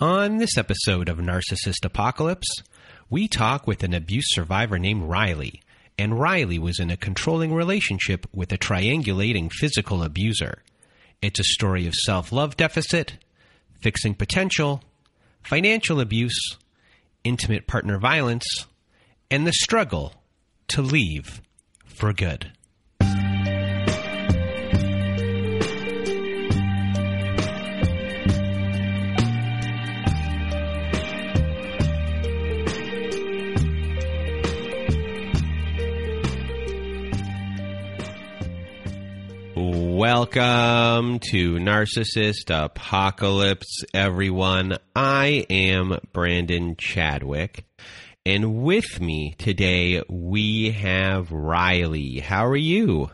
On this episode of Narcissist Apocalypse, we talk with an abuse survivor named Riley. And Riley was in a controlling relationship with a triangulating physical abuser. It's a story of self love deficit, fixing potential, financial abuse, intimate partner violence, and the struggle to leave for good. Welcome to Narcissist Apocalypse, everyone. I am Brandon Chadwick, and with me today we have Riley. How are you?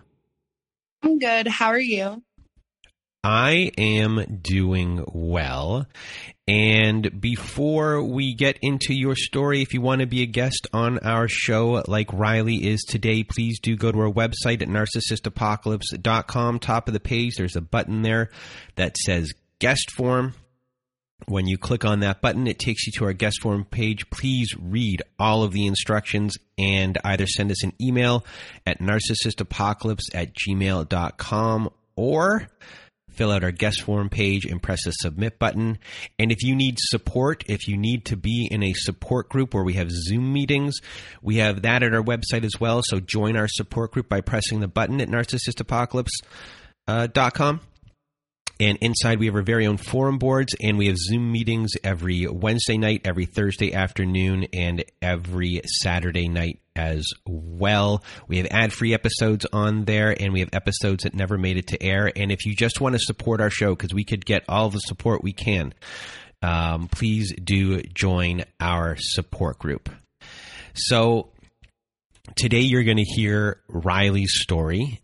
I'm good. How are you? I am doing well. And before we get into your story, if you want to be a guest on our show like Riley is today, please do go to our website at narcissistapocalypse.com. Top of the page, there's a button there that says guest form. When you click on that button, it takes you to our guest form page. Please read all of the instructions and either send us an email at narcissistapocalypse at gmail.com or fill out our guest form page and press the submit button. And if you need support, if you need to be in a support group where we have Zoom meetings, we have that at our website as well. So join our support group by pressing the button at narcissistapocalypse.com. Uh, and inside, we have our very own forum boards, and we have Zoom meetings every Wednesday night, every Thursday afternoon, and every Saturday night as well. We have ad free episodes on there, and we have episodes that never made it to air. And if you just want to support our show, because we could get all the support we can, um, please do join our support group. So, today you're going to hear Riley's story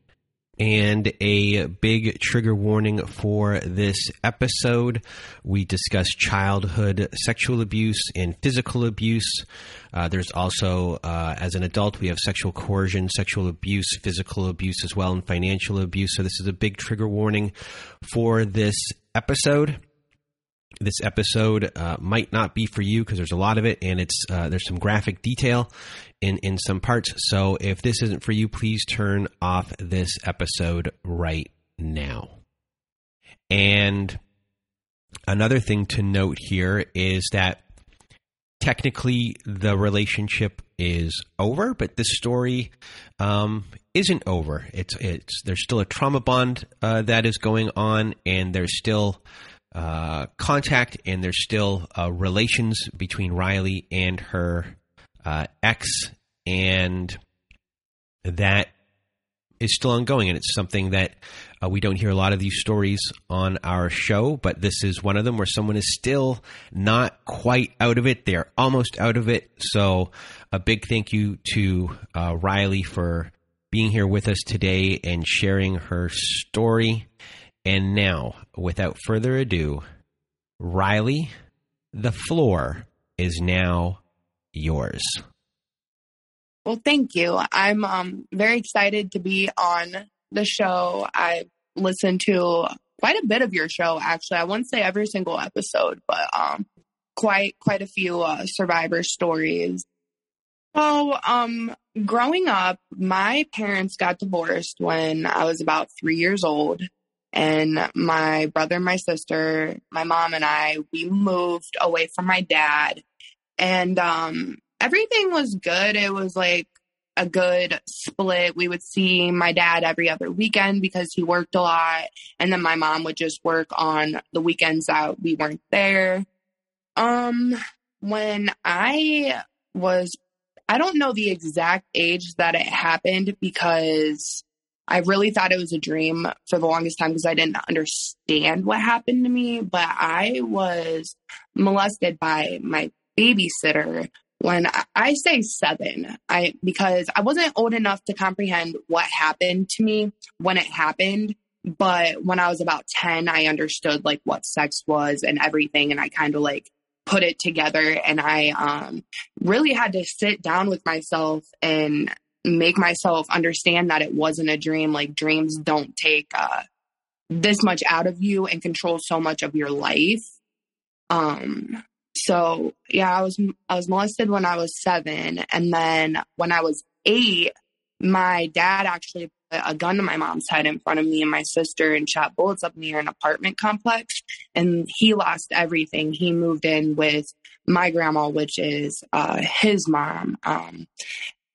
and a big trigger warning for this episode. We discuss childhood sexual abuse and physical abuse. Uh, there's also, uh, as an adult, we have sexual coercion, sexual abuse, physical abuse as well, and financial abuse. So, this is a big trigger warning for this episode this episode uh, might not be for you because there's a lot of it and it's uh, there's some graphic detail in in some parts. So if this isn't for you please turn off this episode right now. And another thing to note here is that technically the relationship is over but this story um, isn't over. It's it's there's still a trauma bond uh, that is going on and there's still uh, contact, and there's still uh, relations between Riley and her uh, ex, and that is still ongoing. And it's something that uh, we don't hear a lot of these stories on our show, but this is one of them where someone is still not quite out of it. They're almost out of it. So, a big thank you to uh, Riley for being here with us today and sharing her story. And now, without further ado, Riley, the floor is now yours. Well, thank you. I'm um, very excited to be on the show. I listened to quite a bit of your show, actually. I wouldn't say every single episode, but um, quite quite a few uh, survivor stories. So, um, growing up, my parents got divorced when I was about three years old and my brother my sister, my mom and I, we moved away from my dad and um, everything was good. It was like a good split. We would see my dad every other weekend because he worked a lot. And then my mom would just work on the weekends that we weren't there. Um, when I was, I don't know the exact age that it happened because I really thought it was a dream for the longest time because I didn't understand what happened to me. But I was molested by my babysitter when I say seven, I because I wasn't old enough to comprehend what happened to me when it happened. But when I was about 10, I understood like what sex was and everything. And I kind of like put it together and I um, really had to sit down with myself and make myself understand that it wasn't a dream. Like dreams don't take uh, this much out of you and control so much of your life. Um, so yeah, I was I was molested when I was seven, and then when I was eight, my dad actually put a gun to my mom's head in front of me and my sister and shot bullets up near an apartment complex. And he lost everything. He moved in with my grandma, which is uh, his mom. Um,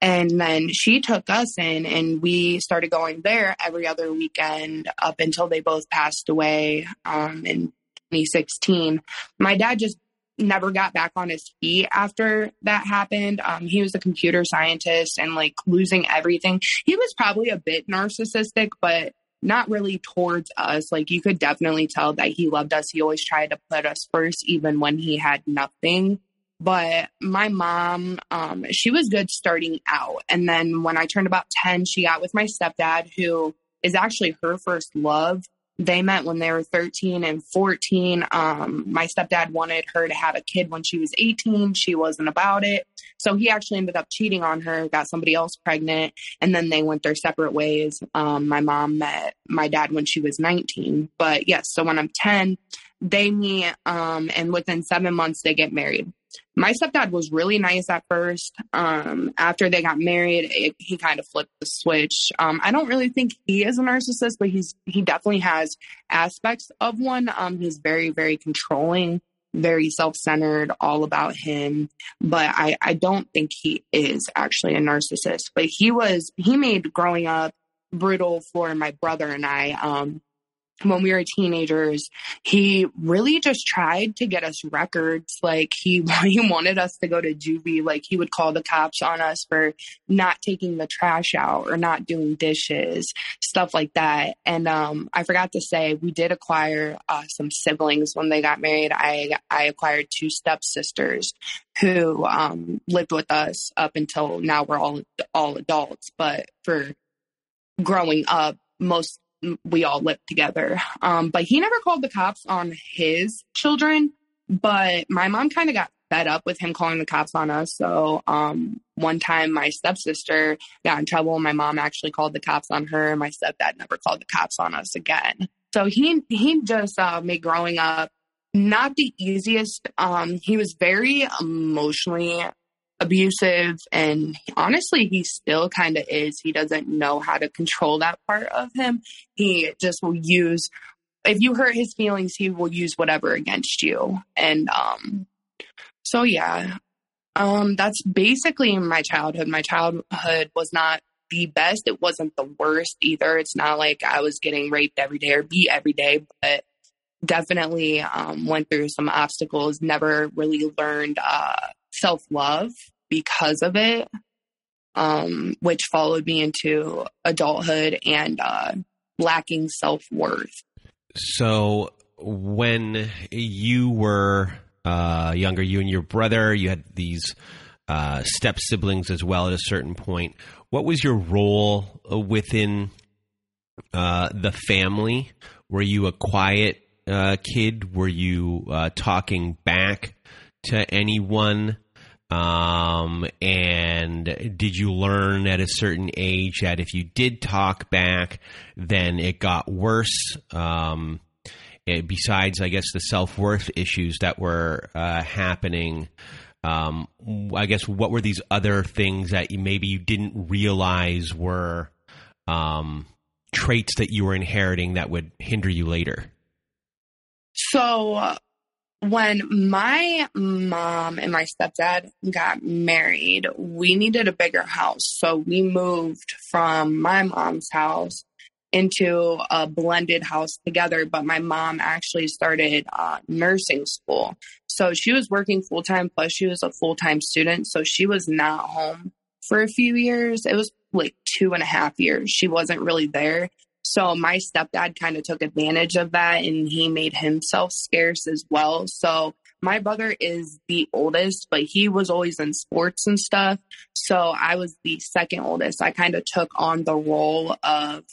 and then she took us in, and we started going there every other weekend up until they both passed away um, in 2016. My dad just never got back on his feet after that happened. Um, he was a computer scientist and like losing everything. He was probably a bit narcissistic, but not really towards us. Like you could definitely tell that he loved us. He always tried to put us first, even when he had nothing. But my mom, um, she was good starting out. And then when I turned about 10, she got with my stepdad, who is actually her first love. They met when they were 13 and 14. Um, my stepdad wanted her to have a kid when she was 18. She wasn't about it. So he actually ended up cheating on her, got somebody else pregnant, and then they went their separate ways. Um, my mom met my dad when she was 19. But yes, so when I'm 10, they meet, um, and within seven months, they get married my stepdad was really nice at first. Um, after they got married, it, he kind of flipped the switch. Um, I don't really think he is a narcissist, but he's he definitely has aspects of one. Um, he's very very controlling, very self centered, all about him. But I I don't think he is actually a narcissist. But he was he made growing up brutal for my brother and I. Um, when we were teenagers, he really just tried to get us records. Like he he wanted us to go to juvie. Like he would call the cops on us for not taking the trash out or not doing dishes, stuff like that. And um, I forgot to say we did acquire uh, some siblings when they got married. I I acquired two stepsisters who um, lived with us up until now. We're all all adults, but for growing up, most we all lived together. Um, but he never called the cops on his children. But my mom kind of got fed up with him calling the cops on us. So um, one time my stepsister got in trouble. My mom actually called the cops on her. My stepdad never called the cops on us again. So he he just uh, made growing up not the easiest. Um, he was very emotionally abusive and honestly he still kind of is. He doesn't know how to control that part of him. He just will use if you hurt his feelings he will use whatever against you. And um so yeah. Um that's basically my childhood. My childhood was not the best. It wasn't the worst either. It's not like i was getting raped every day or beat every day but definitely um, went through some obstacles never really learned uh, self love because of it, um, which followed me into adulthood and uh, lacking self worth. So, when you were uh, younger, you and your brother, you had these uh, step siblings as well at a certain point. What was your role within uh, the family? Were you a quiet uh, kid? Were you uh, talking back to anyone? Um, and did you learn at a certain age that if you did talk back, then it got worse? Um, it, besides, I guess, the self worth issues that were uh, happening, um, I guess, what were these other things that you, maybe you didn't realize were um, traits that you were inheriting that would hinder you later? So, when my mom and my stepdad got married, we needed a bigger house. So we moved from my mom's house into a blended house together. But my mom actually started uh, nursing school. So she was working full time, plus she was a full time student. So she was not home for a few years. It was like two and a half years. She wasn't really there. So my stepdad kind of took advantage of that and he made himself scarce as well. So my brother is the oldest, but he was always in sports and stuff. So I was the second oldest. I kind of took on the role of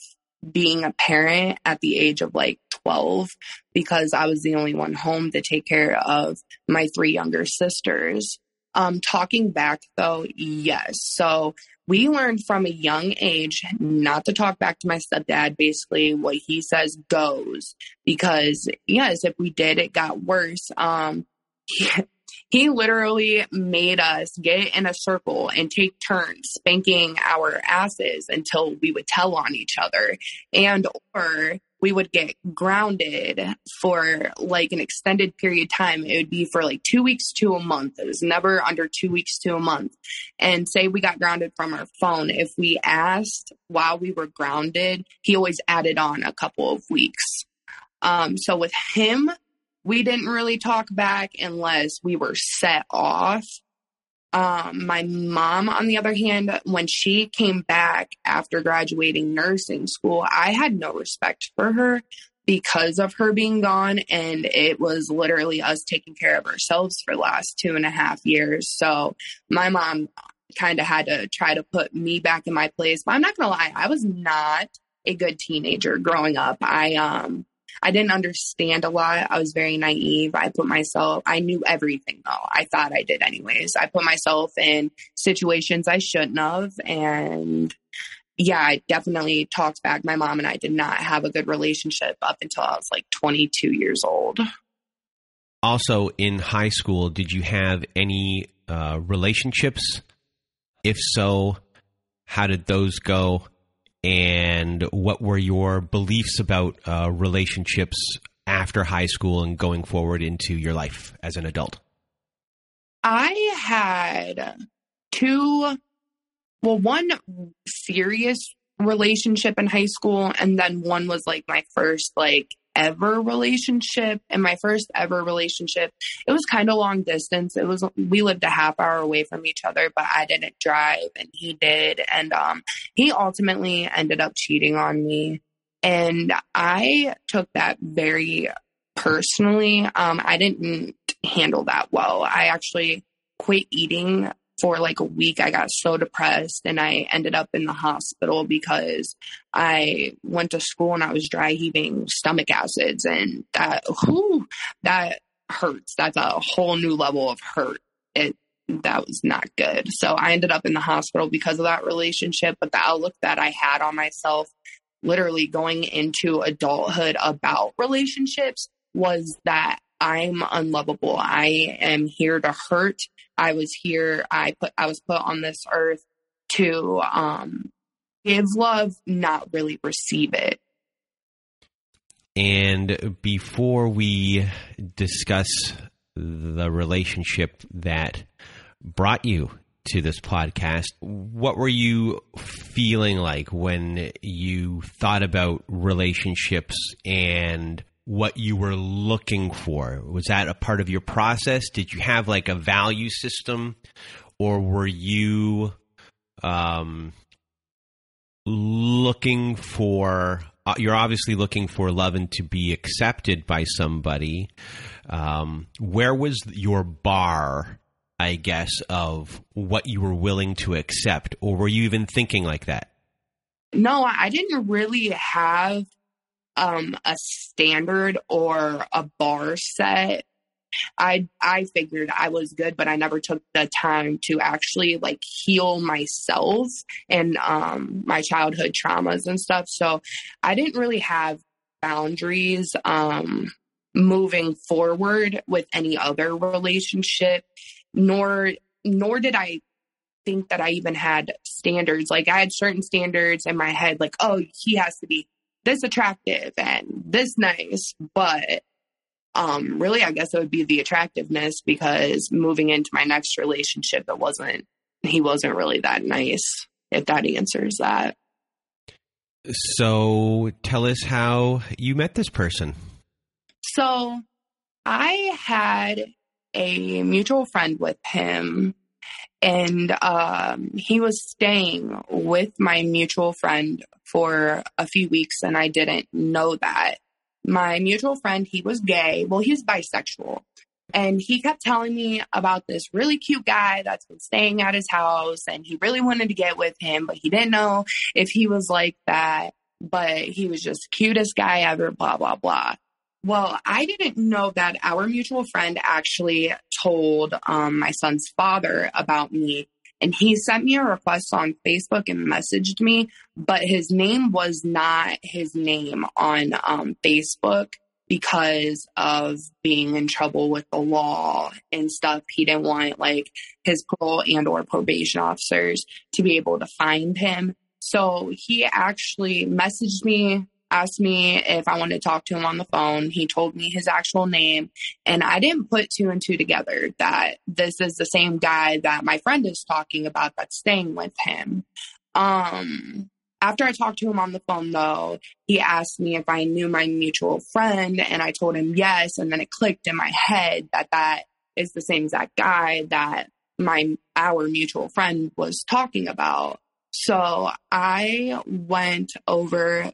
being a parent at the age of like 12 because I was the only one home to take care of my three younger sisters. Um, talking back though, yes. So we learned from a young age not to talk back to my stepdad. Basically, what he says goes because yes, if we did, it got worse. Um, he, he literally made us get in a circle and take turns spanking our asses until we would tell on each other and or we would get grounded for like an extended period of time. It would be for like two weeks to a month. It was never under two weeks to a month. And say we got grounded from our phone. If we asked while we were grounded, he always added on a couple of weeks. Um, so with him, we didn't really talk back unless we were set off. Um, my mom, on the other hand, when she came back after graduating nursing school, I had no respect for her because of her being gone. And it was literally us taking care of ourselves for the last two and a half years. So my mom kind of had to try to put me back in my place. But I'm not going to lie, I was not a good teenager growing up. I, um, I didn't understand a lot. I was very naive. I put myself, I knew everything though. I thought I did anyways. I put myself in situations I shouldn't have. And yeah, I definitely talked back. My mom and I did not have a good relationship up until I was like 22 years old. Also, in high school, did you have any uh, relationships? If so, how did those go? And what were your beliefs about uh, relationships after high school and going forward into your life as an adult? I had two, well, one serious relationship in high school, and then one was like my first, like, ever relationship. And my first ever relationship it was kind of long distance. It was we lived a half hour away from each other but i didn't drive and he did. And um he ultimately ended up cheating on me. And i took that very personally. Um i didn't handle that well. I actually quit eating for like a week, I got so depressed and I ended up in the hospital because I went to school and I was dry heaving stomach acids and that, whew, that hurts. That's a whole new level of hurt. It, that was not good. So I ended up in the hospital because of that relationship, but the outlook that I had on myself literally going into adulthood about relationships was that I'm unlovable. I am here to hurt. I was here. I put. I was put on this earth to um, give love, not really receive it. And before we discuss the relationship that brought you to this podcast, what were you feeling like when you thought about relationships and what you were looking for? Was that a part of your process? Did you have like a value system, or were you um, looking for? Uh, you're obviously looking for love and to be accepted by somebody. Um, where was your bar? I guess of what you were willing to accept, or were you even thinking like that? No, I didn't really have um, a standard or a bar set. I I figured I was good, but I never took the time to actually like heal myself and um, my childhood traumas and stuff. So I didn't really have boundaries um, moving forward with any other relationship, nor nor did I think that I even had standards. Like I had certain standards in my head, like, oh, he has to be this attractive and this nice, but um really I guess it would be the attractiveness because moving into my next relationship it wasn't he wasn't really that nice if that answers that. So tell us how you met this person. So I had a mutual friend with him and um, he was staying with my mutual friend for a few weeks and I didn't know that. My mutual friend, he was gay. Well, he's bisexual. And he kept telling me about this really cute guy that's been staying at his house and he really wanted to get with him, but he didn't know if he was like that. But he was just cutest guy ever, blah, blah, blah. Well, I didn't know that our mutual friend actually told um, my son's father about me and he sent me a request on Facebook and messaged me, but his name was not his name on um, Facebook because of being in trouble with the law and stuff. He didn't want like his parole and or probation officers to be able to find him. So he actually messaged me, asked me if I wanted to talk to him on the phone. He told me his actual name and I didn't put two and two together that this is the same guy that my friend is talking about that's staying with him. Um, after I talked to him on the phone, though, he asked me if I knew my mutual friend, and I told him yes. And then it clicked in my head that that is the same exact guy that my our mutual friend was talking about. So I went over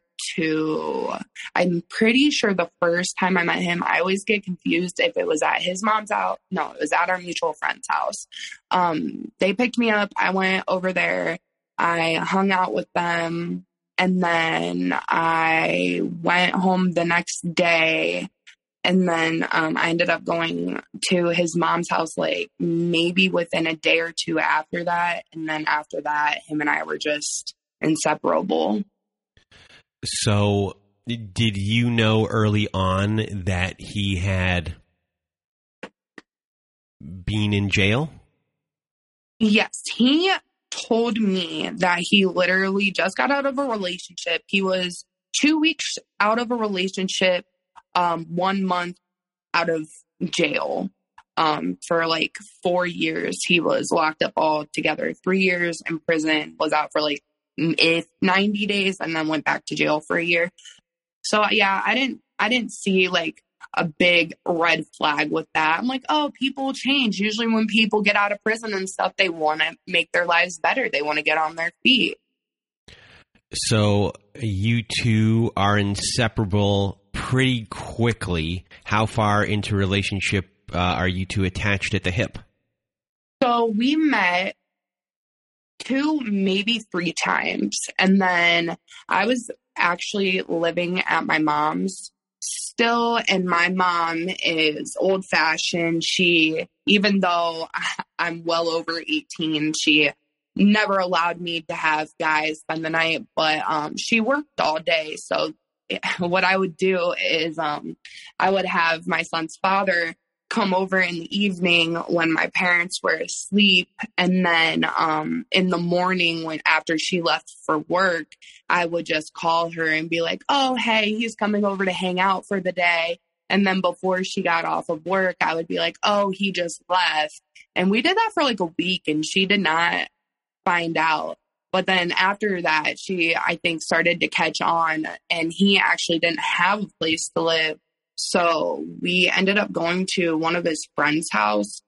I'm pretty sure the first time I met him, I always get confused if it was at his mom's house. No, it was at our mutual friend's house. Um, they picked me up. I went over there I hung out with them and then I went home the next day. And then um, I ended up going to his mom's house, like maybe within a day or two after that. And then after that, him and I were just inseparable. So, did you know early on that he had been in jail? Yes, he told me that he literally just got out of a relationship. He was two weeks out of a relationship, um, one month out of jail. Um, for like four years, he was locked up all together. Three years in prison, was out for like 90 days, and then went back to jail for a year. So yeah, I didn't, I didn't see like a big red flag with that. I'm like, oh, people change. Usually, when people get out of prison and stuff, they want to make their lives better. They want to get on their feet. So, you two are inseparable pretty quickly. How far into relationship uh, are you two attached at the hip? So, we met two, maybe three times. And then I was actually living at my mom's. Still and my mom is old fashioned she even though i'm well over 18 she never allowed me to have guys spend the night but um, she worked all day. So what i would do is um, i would have my son's father come over in the evening when my parents were asleep. And then um, in the morning when after she left for work i would just call her and be like oh hey he's coming over to hang out for the day. And then before she got off of work i would be like oh he just left. And we did that for like a week and she did not find out. But then after that she i think started to catch on and he actually didn't have a place to live so we ended up going to one of his friend's house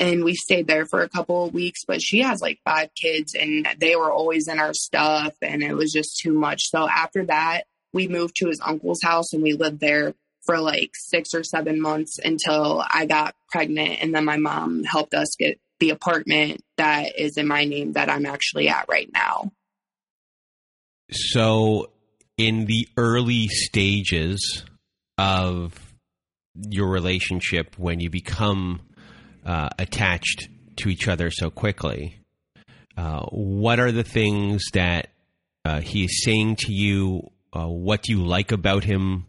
and we stayed there for a couple of weeks. But she has like five kids and they were always in our stuff and it was just too much. So after that, we moved to his uncle's house and we lived there for like six or seven months until I got pregnant. And then my mom helped us get the apartment that is in my name that I'm actually at right now. So, in the early stages of your relationship when you become uh, attached to each other so quickly. Uh, what are the things that uh, he is saying to you? Uh, what do you like about him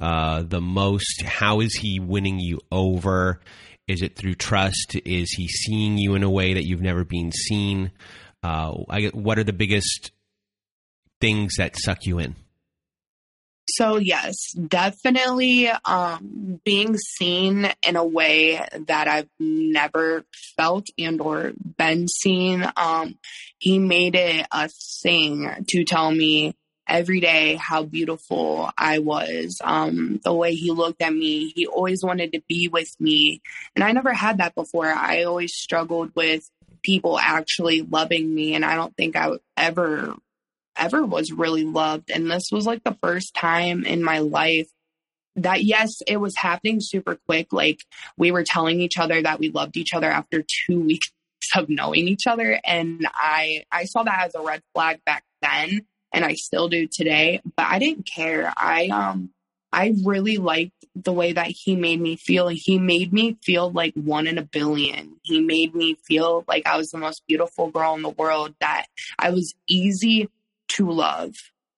uh, the most? How is he winning you over? Is it through trust? Is he seeing you in a way that you've never been seen? Uh, I, what are the biggest things that suck you in? So yes, definitely um, being seen in a way that I've never felt and or been seen. Um, he made it a thing to tell me every day how beautiful I was. Um, the way he looked at me, he always wanted to be with me, and I never had that before. I always struggled with people actually loving me, and I don't think I ever ever was really loved. And this was like the first time in my life that yes, it was happening super quick. Like we were telling each other that we loved each other after two weeks of knowing each other. And I, I saw that as a red flag back then. And I still do today, but I didn't care. I, um, I really liked the way that he made me feel. He made me feel like one in a billion. He made me feel like I was the most beautiful girl in the world, that I was easy to love.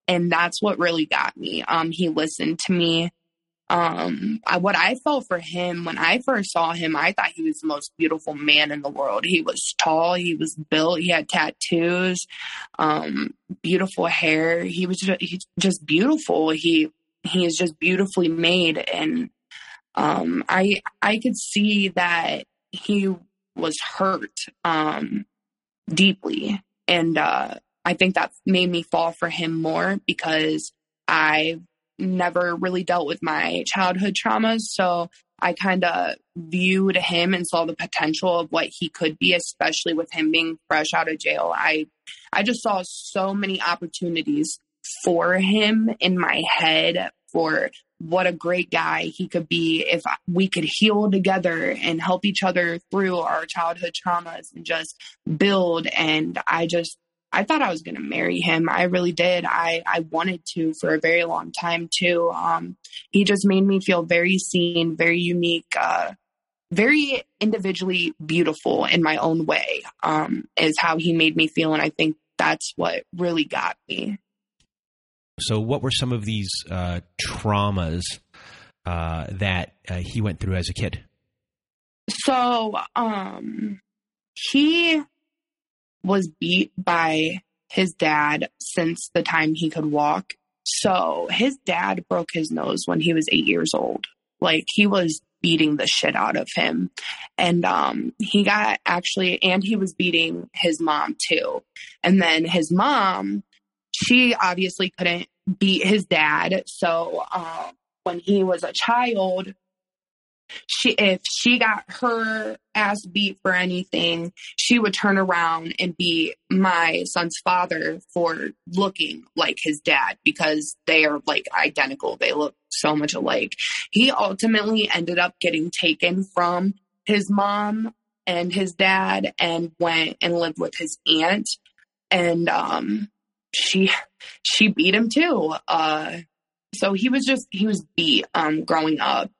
And that's what really got me. Um, he listened to me. um I, what i felt for him when i first saw him i thought he was the most beautiful man in the world. He was tall. He was built. He had tattoos. Um beautiful hair. He was just, he's just beautiful. He he is just beautifully made. And um i i could see that he was hurt um deeply. And uh i think that made me fall for him more because i never really dealt with my childhood traumas. So I kind of viewed him and saw the potential of what he could be, especially with him being fresh out of jail. I, I just saw so many opportunities for him in my head for what a great guy he could be if we could heal together and help each other through our childhood traumas and just build. And I just I thought I was going to marry him. I really did. I, I wanted to for a very long time too. Um, he just made me feel very seen, very unique, uh, very individually beautiful in my own way, um, is how he made me feel. And I think that's what really got me. So, what were some of these uh, traumas uh, that uh, he went through as a kid? So, um, he was beat by his dad since the time he could walk. So his dad broke his nose when he was eight years old. Like he was beating the shit out of him. And um, he got actually, and he was beating his mom too. And then his mom, she obviously couldn't beat his dad. So uh, when he was a child, she if she got her ass beat for anything, she would turn around and be my son's father for looking like his dad because they are like identical. They look so much alike. He ultimately ended up getting taken from his mom and his dad and went and lived with his aunt and um she she beat him too. Uh so he was just he was beat um growing up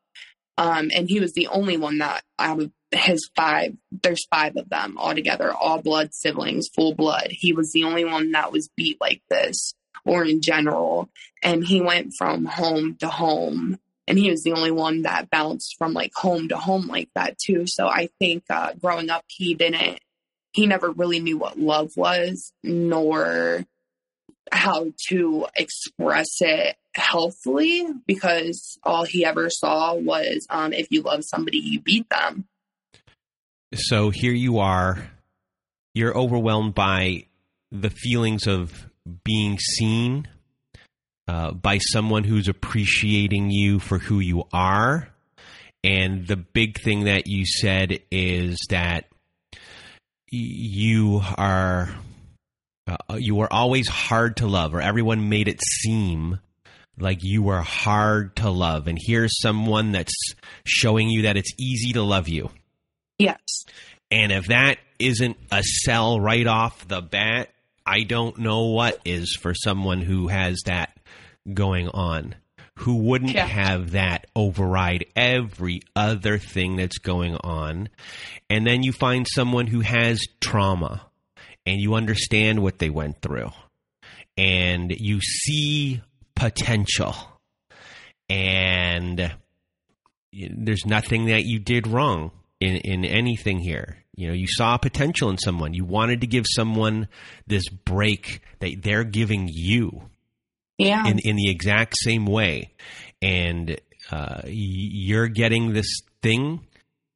um, and he was the only one that out of his five, there's five of them altogether, all blood siblings, full blood. He was the only one that was beat like this or in general. And he went from home to home. And he was the only one that bounced from like home to home like that too. So I think uh, growing up, he didn't, he never really knew what love was, nor how to express it healthily because all he ever saw was um, if you love somebody, you beat them. So here you are, you're overwhelmed by the feelings of being seen uh, by someone who's appreciating you for who you are. And the big thing that you said is that you are uh, you were always hard to love, or everyone made it seem like you were hard to love. And here's someone that's showing you that it's easy to love you. Yes. And if that isn't a sell right off the bat, I don't know what is for someone who has that going on. Who wouldn't yeah. have that override every other thing that's going on? And then you find someone who has trauma and you understand what they went through and you see potential and there's nothing that you did wrong in, in anything here. You know, you saw potential in someone. You wanted to give someone this break that they're giving you. Yeah. In in the exact same way, and uh, you're getting this thing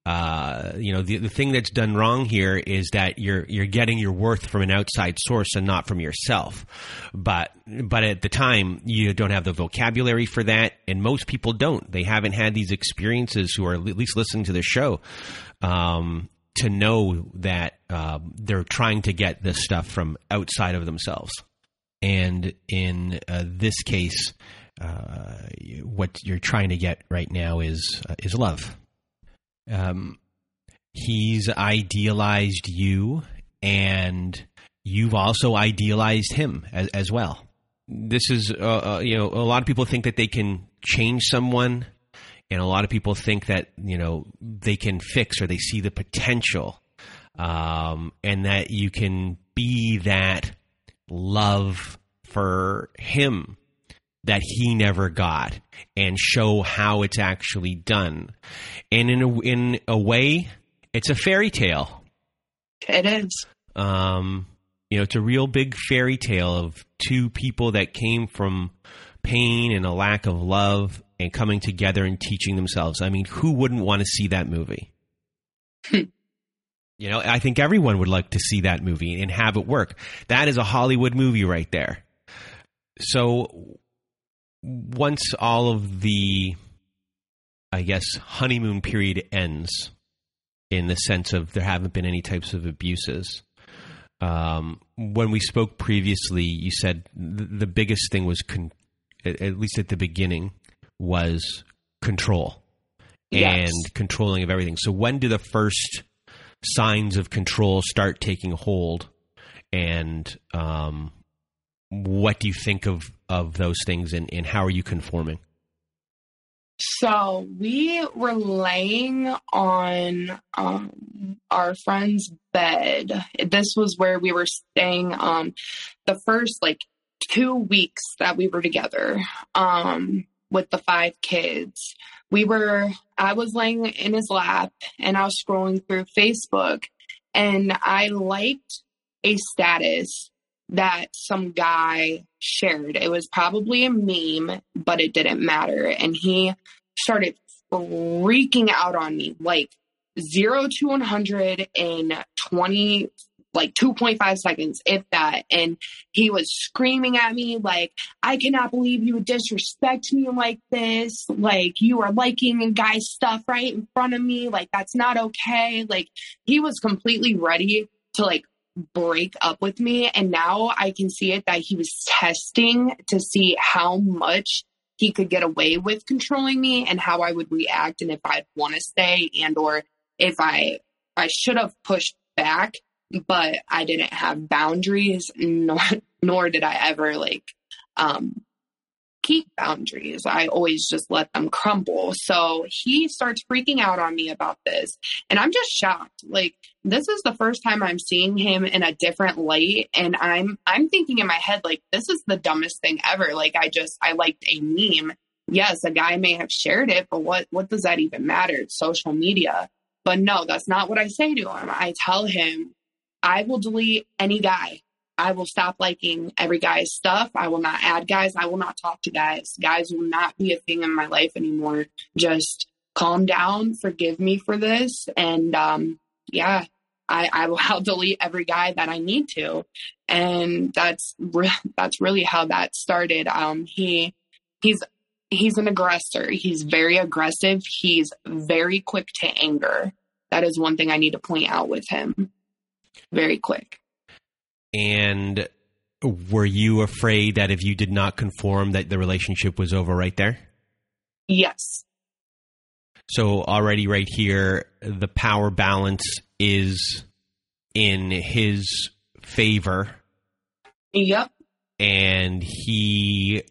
uh, you know, the, the thing that's done wrong here is that you're you're getting your worth from an outside source and not from yourself. But but at the time, you don't have the vocabulary for that, and most people don't. They haven't had these experiences who are at least listening to the show um, to know that uh, they're trying to get this stuff from outside of themselves. And in uh, this case, uh, what you're trying to get right now is uh, is love um, he's idealized you, and you've also idealized him as, as well. This is, uh, uh, you know, a lot of people think that they can change someone, and a lot of people think that you know they can fix or they see the potential, um, and that you can be that love for him that he never got and show how it's actually done. And in a, in a way, it's a fairy tale. It is. Um, you know, it's a real big fairy tale of two people that came from pain and a lack of love and coming together and teaching themselves. I mean, who wouldn't want to see that movie? you know, I think everyone would like to see that movie and have it work. That is a Hollywood movie right there. So once all of the I guess honeymoon period ends in the sense of there haven't been any types of abuses. Um, when we spoke previously, you said th- the biggest thing was, con- at least at the beginning, was control Yes. and controlling of everything. So when do the first signs of control start taking hold? And um, what do you think of, of those things and, and how are you conforming? So we were laying on um, our friend's bed. This was where we were staying um, the first like two weeks that we were together um, with the five kids. We were, I was laying in his lap and I was scrolling through Facebook and I liked a status that some guy shared. It was probably a meme, but it didn't matter. And he started freaking out on me like zero to 100 in 20, like 2.5 seconds, if that. And he was screaming at me, like, I cannot believe you would disrespect me like this. Like, you are liking a guy's stuff right in front of me. Like, that's not okay. Like, he was completely ready to, like, break up with me. And now I can see it that he was testing to see how much he could get away with controlling me and how I would react and if I'd want to stay and or if I I should have pushed back, but I didn't have boundaries nor nor did I ever like um keep boundaries. I always just let them crumble. So he starts freaking out on me about this. And I'm just shocked. Like this is the first time I'm seeing him in a different light and I'm I'm thinking in my head like this is the dumbest thing ever. Like I just I liked a meme. Yes, a guy may have shared it, but what what does that even matter? It's social media. But no, that's not what I say to him. I tell him I will delete any guy I will stop liking every guy's stuff. I will not add guys. I will not talk to guys. Guys will not be a thing in my life anymore. Just calm down, forgive me for this, and um, yeah, I, I will I'll delete every guy that I need to, and that's re- that's really how that started. Um, he he's he's an aggressor. He's very aggressive. He's very quick to anger. That is one thing I need to point out with him. Very quick. And were you afraid that if you did not conform that the relationship was over right there? Yes. So already right here the power balance is in his favor Yep. and he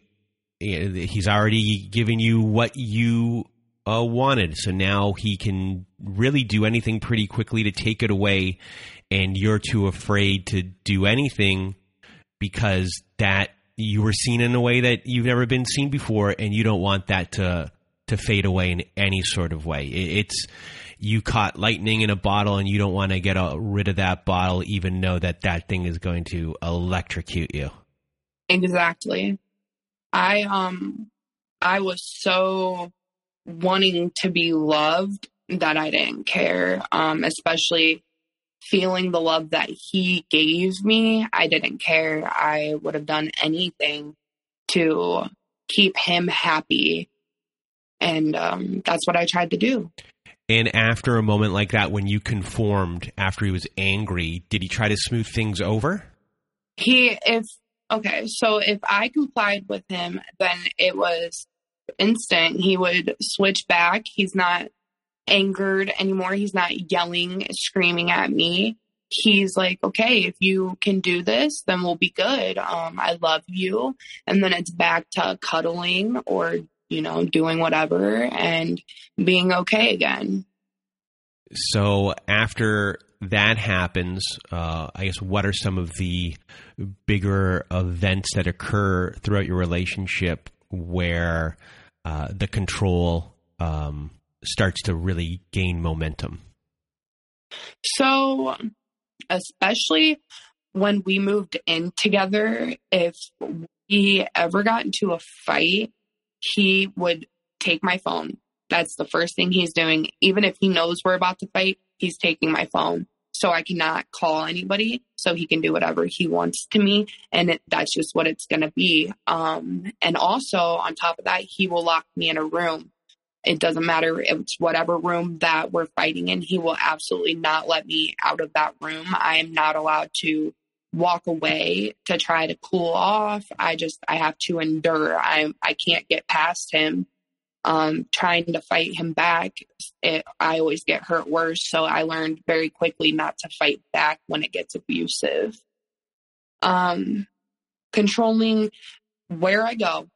he's already given you what you uh, wanted so now he can really do anything pretty quickly to take it away and you're too afraid to do anything because that you were seen in a way that you've never been seen before and you don't want that to to fade away in any sort of way it's you caught lightning in a bottle and you don't want to get rid of that bottle even know that that thing is going to electrocute you Exactly. I um I was so wanting to be loved that I didn't care. Um especially feeling the love that he gave me, I didn't care. I would have done anything to keep him happy. And um that's what I tried to do. And after a moment like that, when you conformed, after he was angry, did he try to smooth things over? He if okay, so if I complied with him, then it was instant. He would switch back. He's not angered anymore. He's not yelling, screaming at me. He's like, okay, if you can do this, then we'll be good. Um, I love you. And then it's back to cuddling or, you know, doing whatever and being okay again. So after that happens, uh, I guess what are some of the bigger events that occur throughout your relationship where uh, the control um, starts to really gain momentum? So, especially when we moved in together, if we ever got into a fight, he would take my phone. That's the first thing he's doing. Even if he knows we're about to fight, he's taking my phone. So I cannot call anybody. So he can do whatever he wants to me. And it, that's just what it's going to be. Um, and also on top of that, he will lock me in a room. It doesn't matter it's whatever room that we're fighting in. He will absolutely not let me out of that room. I am not allowed to walk away to try to cool off. I just I have to endure. I I can't get past him. Um, trying to fight him back, it, I always get hurt worse. So I learned very quickly not to fight back when it gets abusive. Um, controlling where I go.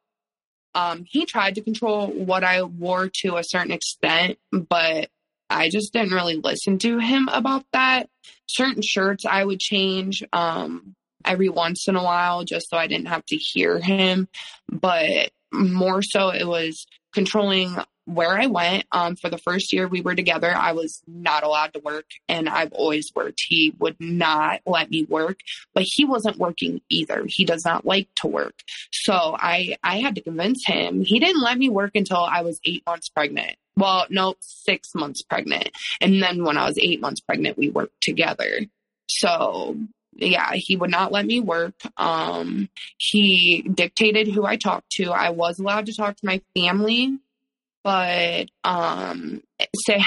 Um, he tried to control what I wore to a certain extent, but I just didn't really listen to him about that. Certain shirts I would change um, every once in a while just so I didn't have to hear him. But more so, it was controlling where I went. Um, for the first year we were together, I was not allowed to work, and I've always worked. He would not let me work, but he wasn't working either. He does not like to work, so I I had to convince him. He didn't let me work until I was eight months pregnant. Well, no, six months pregnant, and then when I was eight months pregnant, we worked together. So yeah, he would not let me work. Um, he dictated who I talked to. I was allowed to talk to my family but um, say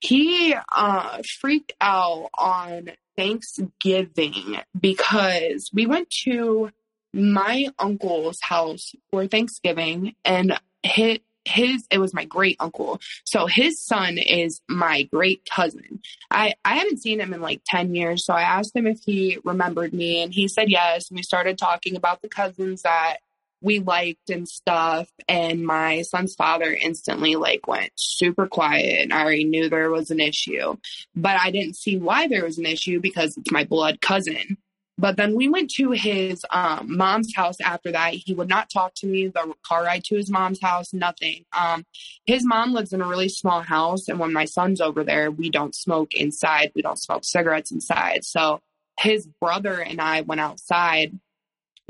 he uh, freaked out on Thanksgiving because we went to my uncle's house for Thanksgiving and hit his it was my great uncle so his son is my great cousin i i haven't seen him in like 10 years so i asked him if he remembered me and he said yes and we started talking about the cousins that we liked and stuff. And my son's father instantly like went super quiet and I already knew there was an issue. But I didn't see why there was an issue because it's my blood cousin. But then we went to his um, mom's house after that. He would not talk to me. The car ride to his mom's house, nothing. Um, his mom lives in a really small house. And when my son's over there, we don't smoke inside. We don't smoke cigarettes inside. So his brother and I went outside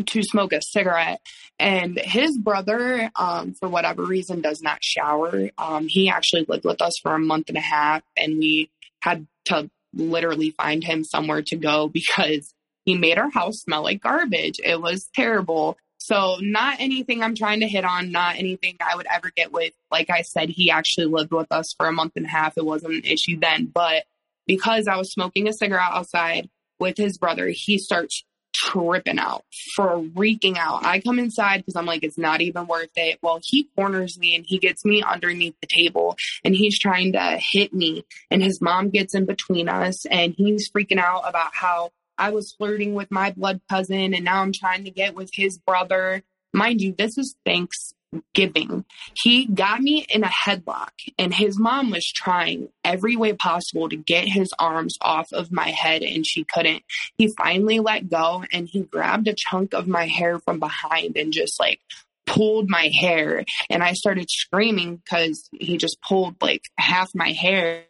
to smoke a cigarette. And his brother, um, for whatever reason, does not shower. Um, he actually lived with us for a month and a half, and we had to literally find him somewhere to go because he made our house smell like garbage. It was terrible. So, not anything I'm trying to hit on, not anything I would ever get with. Like I said, he actually lived with us for a month and a half. It wasn't an issue then. But because I was smoking a cigarette outside with his brother, he starts tripping out, freaking out. I come inside because I'm like, it's not even worth it. Well, he corners me and he gets me underneath the table and he's trying to hit me. And his mom gets in between us and he's freaking out about how I was flirting with my blood cousin and now I'm trying to get with his brother. Mind you, this is Thanksgiving. He got me in a headlock, and his mom was trying every way possible to get his arms off of my head, and she couldn't. He finally let go and he grabbed a chunk of my hair from behind and just like pulled my hair and I started screaming because he just pulled like half my hair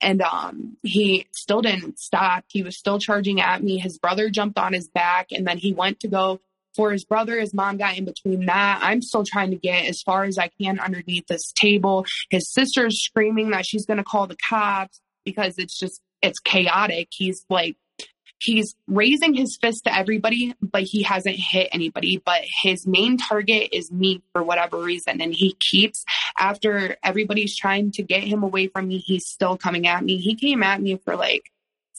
and um he still didn't stop. He was still charging at me. His brother jumped on his back and then he went to go for his brother. His mom got in between that. I'm still trying to get as far as I can underneath this table. His sister's screaming that she's going to call the cops because it's just, it's chaotic. He's like, he's raising his fist to everybody, but he hasn't hit anybody. But his main target is me for whatever reason. And he keeps, after everybody's trying to get him away from me, he's still coming at me. He came at me for like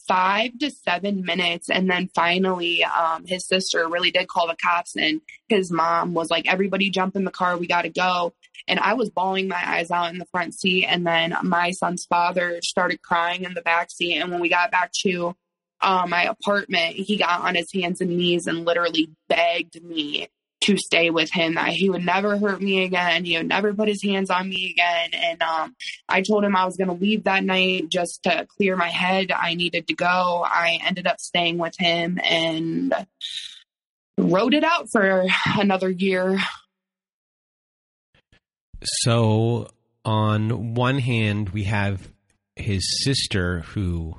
five to seven minutes. And then finally, um, his sister really did call the cops, and his mom was like, Everybody jump in the car, we got to go. And I was bawling my eyes out in the front seat. And then my son's father started crying in the back seat. And when we got back to uh, my apartment, he got on his hands and knees and literally begged me to stay with him. That he would never hurt me again. He would never put his hands on me again. And um, i told him i was going to leave that night just to clear my head. I needed to go. I ended up staying with him and wrote it out for another year. So, on one hand, we have his sister who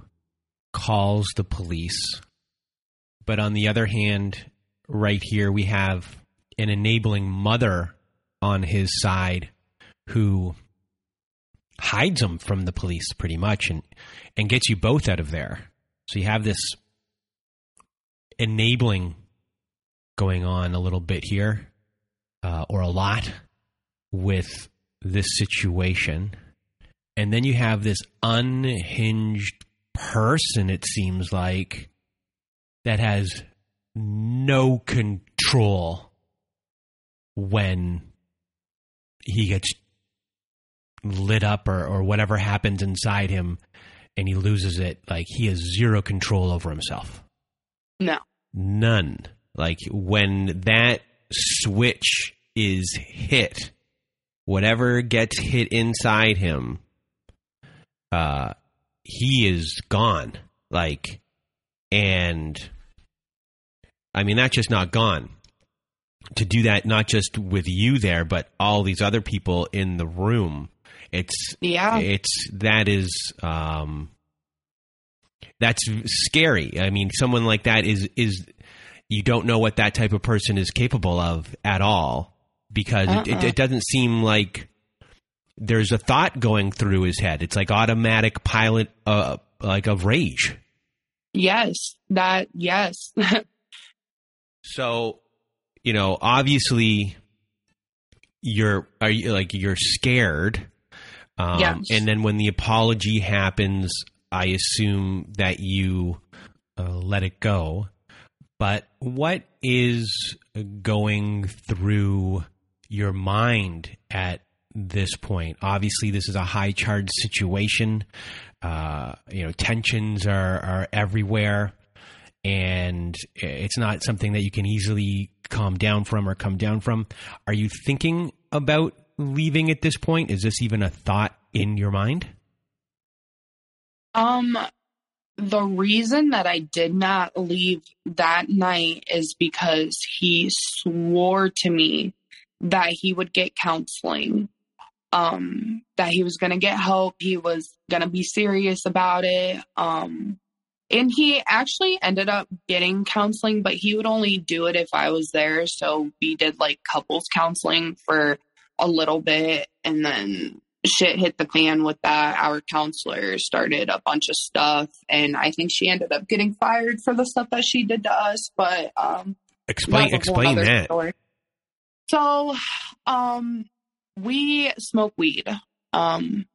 calls the police. But on the other hand, right here, we have an enabling mother on his side who hides him from the police pretty much and, and gets you both out of there. So you have this enabling going on a little bit here, uh, or a lot with this situation. And then you have this unhinged person, it seems like, that has no control when he gets lit up or, or whatever happens inside him and he loses it. Like he has zero control over himself. No. None. Like when that switch is hit, whatever gets hit inside him, uh, he is gone. Like, and I mean, that's just not gone. To do that, not just with you there, but all these other people in the room. It's yeah. It's that is um, that's scary. I mean, someone like that is is you don't know what that type of person is capable of at all because uh-uh. it, it, it doesn't seem like there's a thought going through his head. It's like automatic pilot, uh, like of rage. Yes, that yes. so, you know, obviously, you're are you like you're scared. Um, yes. And then when the apology happens, I assume that you uh, let it go. But what is going through your mind at this point. Obviously, this is a high charged situation. Uh, you know, tensions are, are everywhere, and it's not something that you can easily calm down from or come down from. Are you thinking about leaving at this point? Is this even a thought in your mind? Um, the reason that I did not leave that night is because he swore to me that he would get counseling um, that he was going to get help. He was going to be serious about it. Um, and he actually ended up getting counseling, but he would only do it if I was there. So we did like couples counseling for a little bit and then shit hit the fan with that. Our counselor started a bunch of stuff and I think she ended up getting fired for the stuff that she did to us. But um explain explain that. Story. So um we smoke weed. Um,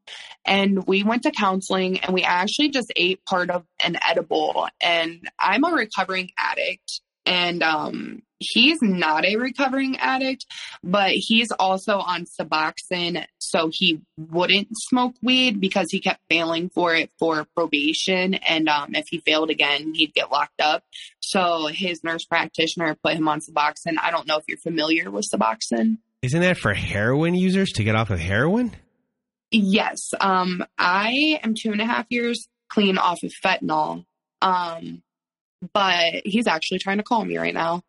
and we went to counseling and we actually just ate part of an edible. And I'm a recovering addict. And um, he's not a recovering addict, but he's also on Suboxone. So he wouldn't smoke weed because he kept failing for it for probation. And um, if he failed again, he'd get locked up. So his nurse practitioner put him on Suboxone. I don't know if you're familiar with Suboxone. Isn't that for heroin users to get off of heroin? Yes. Um, I am two and a half years clean off of fentanyl. Um, but he's actually trying to call me right now.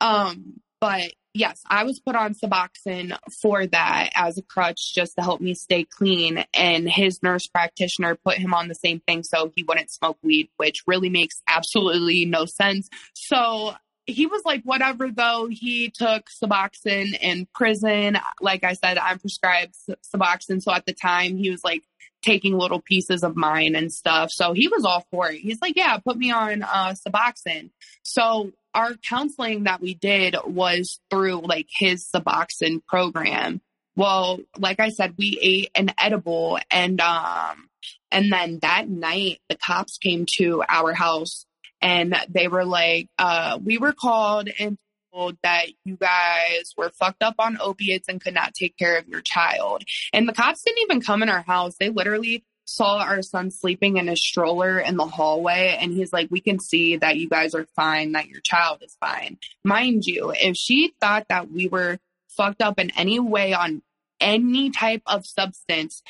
Um, but yes, I was put on Suboxone for that as a crutch just to help me stay clean. And his nurse practitioner put him on the same thing so he wouldn't smoke weed, which really makes absolutely no sense. So he was like, whatever, though. He took Suboxone in prison. Like I said, I'm prescribed Suboxone. So at the time, he was like taking little pieces of mine and stuff. So he was all for it. He's like, yeah, put me on uh, Suboxone. So our counseling that we did was through like his Suboxone program. Well, like I said, we ate an edible and, um, and then that night the cops came to our house and they were like, uh, we were called and told that you guys were fucked up on opiates and could not take care of your child. And the cops didn't even come in our house. They literally saw our son sleeping in a stroller in the hallway and he's like we can see that you guys are fine that your child is fine mind you if she thought that we were fucked up in any way on any type of substance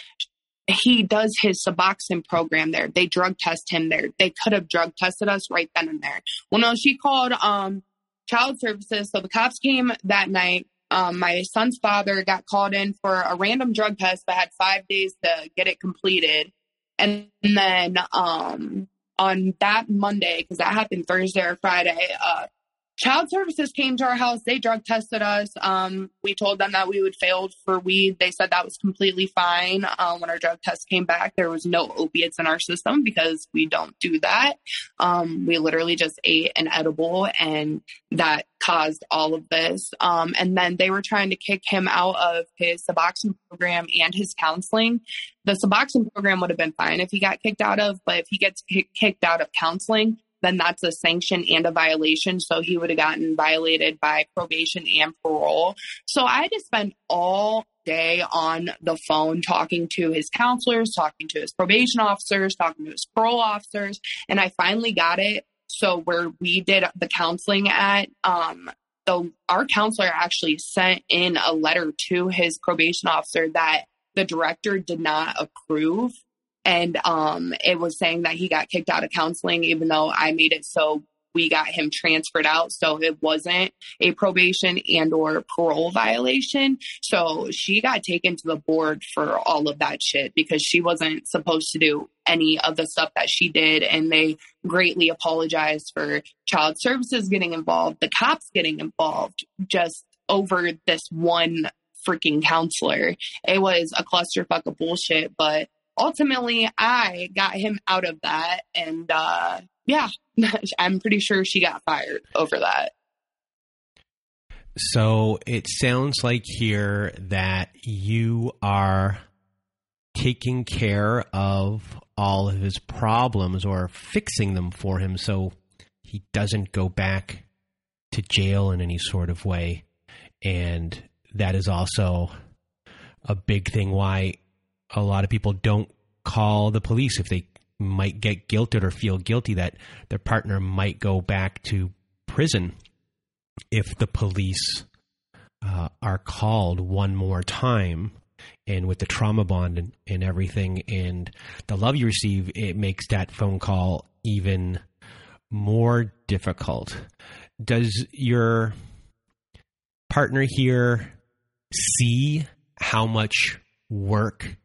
he does his Suboxone program there. They drug test him there. They could have drug tested us right then and there. Well, no, she called um child services. So the cops came that night. Um, my son's father got called in for a random drug test that had five days to get it completed. And then um, on that Monday, because that happened Thursday or Friday, uh, Child Services came to our house. They drug tested us. Um, we told them that we would fail for weed. They said that was completely fine. Uh, when our drug test came back, there was no opiates in our system because we don't do that. Um, we literally just ate an edible, and that caused all of this. Um, and then they were trying to kick him out of his Suboxone program and his counseling. The Suboxone program would have been fine if he got kicked out of, but if he gets kicked out of counseling, then that's a sanction and a violation. So he would have gotten violated by probation and parole. So I had to spend all day on the phone talking to his counselors, talking to his probation officers, talking to his parole officers. And I finally got it. So where we did the counseling at, um, our counselor actually sent in a letter to his probation officer that the director did not approve and um, it was saying that he got kicked out of counseling, even though I made it so we got him transferred out. So it wasn't a probation and or parole violation. So she got taken to the board for all of that shit because she wasn't supposed to do any of the stuff that she did. And they greatly apologized for child services getting involved the cops getting involved just over this one freaking counselor. It was a clusterfuck of bullshit but ultimately I got him out of that. And uh, yeah, I'm pretty sure she got fired over that. So it sounds like here that you are taking care of all of his problems or fixing them for him so he doesn't go back to jail in any sort of way. And that is also a big thing why a lot of people don't call the police if they might get guilted or feel guilty that their partner might go back to prison if the police uh, are called one more time and with the trauma bond and, and everything and the love you receive it makes that phone call even more difficult. Does your partner here see how much work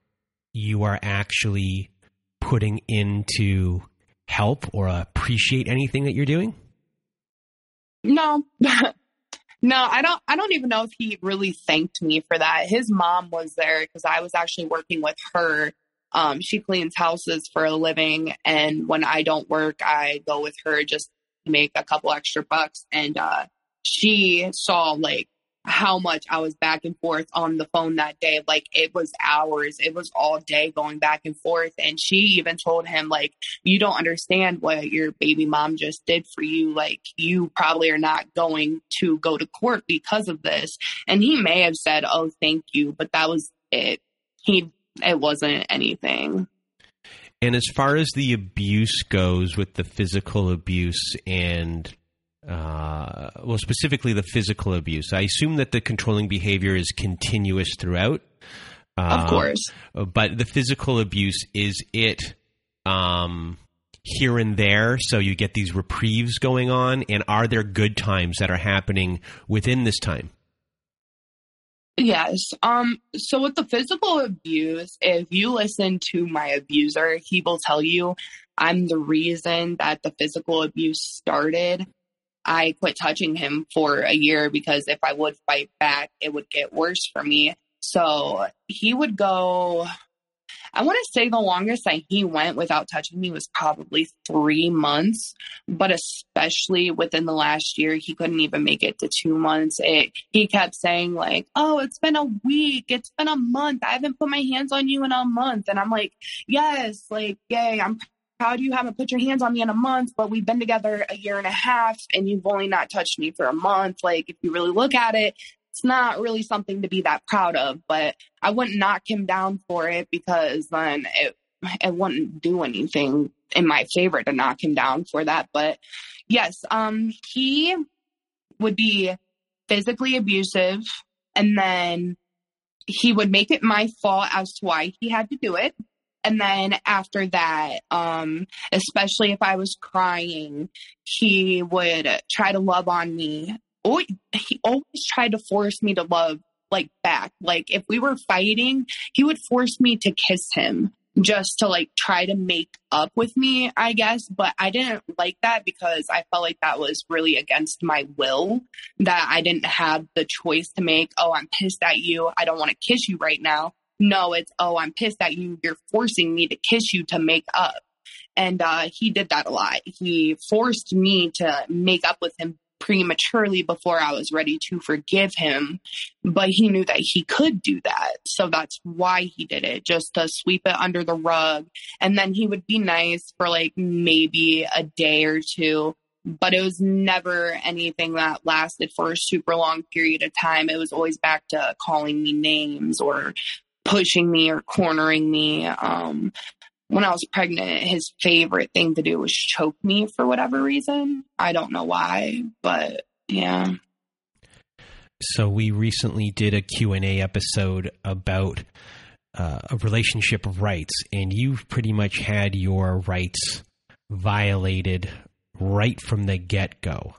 you are actually putting into help or appreciate anything that you're doing? No. no, I don't I don't even know if he really thanked me for that. His mom was there because I was actually working with her. Um, she cleans houses for a living and when I don't work, I go with her just to make a couple extra bucks and uh, she saw like how much I was back and forth on the phone that day. Like it was hours. It was all day going back and forth. And she even told him, like, you don't understand what your baby mom just did for you. Like you probably are not going to go to court because of this. And he may have said, Oh, thank you. But that was it. He, it wasn't anything. And as far as the abuse goes with the physical abuse and uh, well, specifically the physical abuse. I assume that the controlling behavior is continuous throughout. Uh, of course. But the physical abuse is it um, here and there, so you get these reprieves going on. And are there good times that are happening within this time? Yes. Um, so with the physical abuse, if you listen to my abuser, he will tell you I'm the reason that the physical abuse started. I quit touching him for a year because if I would fight back, it would get worse for me. So he would go, I want to say the longest that he went without touching me was probably three months, but especially within the last year, he couldn't even make it to two months. It, he kept saying like, "Oh, it's been a week, it's been a month. I haven't put my hands on you in a month," and I'm like, "Yes, like, yay, I'm proud you haven't put your hands on me in a month, but we've been together a year and a half and you've only not touched me for a month. Like, if you really look at it, it's not really something to be that proud of, but I wouldn't knock him down for it because then it, it wouldn't do anything in my favor to knock him down for that. But yes, um, he would be physically abusive and then he would make it my fault as to why he had to do it. And then after that, um, especially if I was crying, he would try to love on me always, he always tried to force me to love like back. Like if we were fighting, he would force me to kiss him just to like try to make up with me, I guess. But I didn't like that because I felt like that was really against my will, that I didn't have the choice to make. Oh, I'm pissed at you. I don't want to kiss you right now. No, it's, oh, I'm pissed at you. You're forcing me to kiss you to make up. And uh, he did that a lot. He forced me to make up with him prematurely before I was ready to forgive him. But he knew that he could do that. So that's why he did it, just to sweep it under the rug. And then he would be nice for like maybe a day or two. But it was never anything that lasted for a super long period of time. It was always back to calling me names or pushing me or cornering me. Um, when I was pregnant, his favorite thing to do was choke me for whatever reason. I don't know why, but yeah. So we recently did a Q&A episode about uh, a relationship of rights and you've pretty much had your rights violated right from the get-go.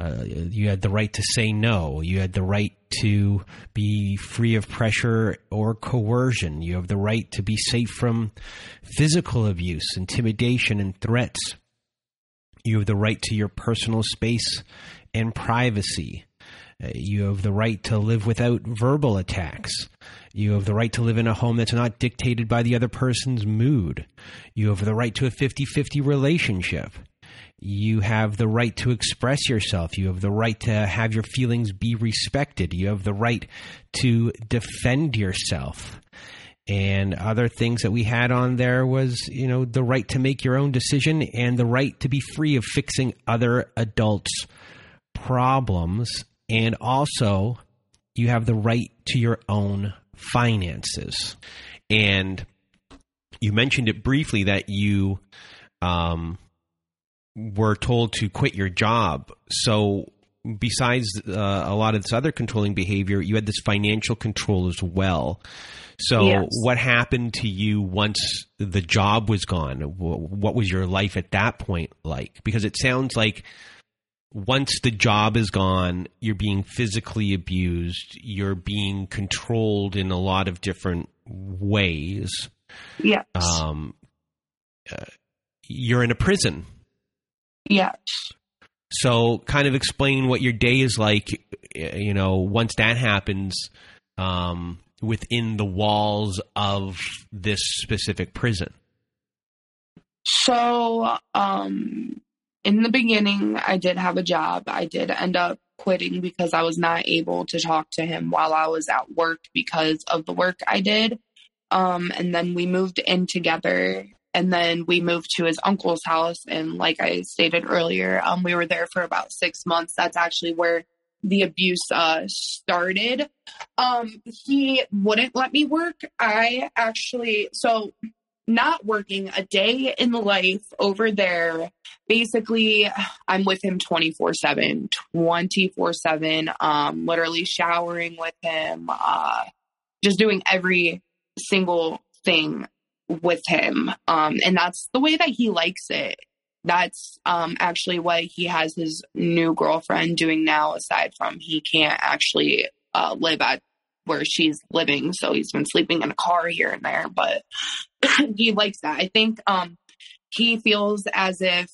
Uh, you had the right to say no. You had the right to be free of pressure or coercion. You have the right to be safe from physical abuse, intimidation, and threats. You have the right to your personal space and privacy. Uh, you have the right to live without verbal attacks. You have the right to live in a home that's not dictated by the other person's mood. You have the right to a 50 50 relationship. You have the right to express yourself. You have the right to have your feelings be respected. You have the right to defend yourself. And other things that we had on there was, you know, the right to make your own decision and the right to be free of fixing other adults' problems. And also, you have the right to your own finances. And you mentioned it briefly that you um, were told to quit your job. So, besides uh, a lot of this other controlling behavior, you had this financial control as well. So, yes. what happened to you once the job was gone? What was your life at that point like? Because it sounds like once the job is gone, you're being physically abused, you're being controlled in a lot of different ways. Yes. Um, uh, you're in a prison Yes. So, kind of explain what your day is like, you know, once that happens um, within the walls of this specific prison. So, um, in the beginning, I did have a job. I did end up quitting because I was not able to talk to him while I was at work because of the work I did. Um, and then we moved in together and then we moved to his uncle's house and like i stated earlier um, we were there for about six months. That's actually where the abuse uh, started. Um, he wouldn't let me work. I actually so not working a day in the life over there basically i'm with him 24 7 24 7 um literally showering with him uh just doing every single thing with him. Um, and that's the way that he likes it. That's um, actually what he has his new girlfriend doing now, aside from he can't actually uh, live at where she's living. So he's been sleeping in a car here and there, but he likes that. I think um, he feels as if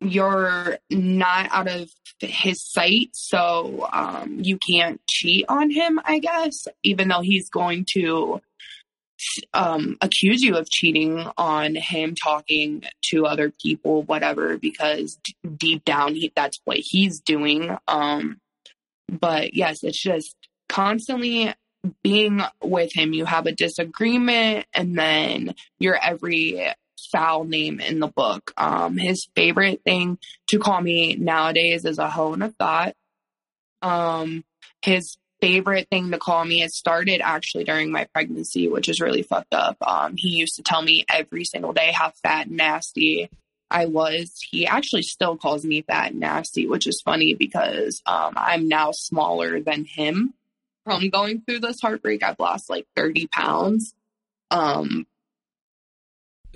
you're not out of his sight, so um, you can't cheat on him, I guess, even though he's going to um, accuse you of cheating on him talking to other people, whatever, because d- deep down, he, that's what he's doing. Um, but yes, it's just constantly being with him. You have a disagreement, and then you're every foul name in the book. Um, his favorite thing to call me nowadays is a hoe and a thought. Um, his favorite thing to call me. It started actually during my pregnancy, which is really fucked up. Um, he used to tell me every single day how fat and nasty I was. He actually still calls me fat and nasty, which is funny because um, I'm now smaller than him. From going through this heartbreak, I've lost like 30 pounds. Um,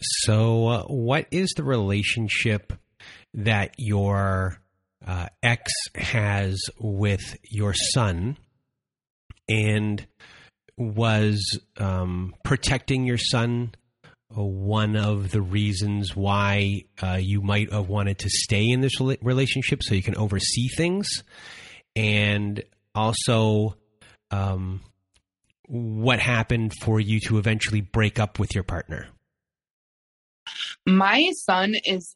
so, uh, what is the relationship that your uh, X has with your son and was um, protecting your son one of the reasons why uh, you might have wanted to stay in this relationship so you can oversee things. And also um, what happened for you to eventually break up with your partner? My son is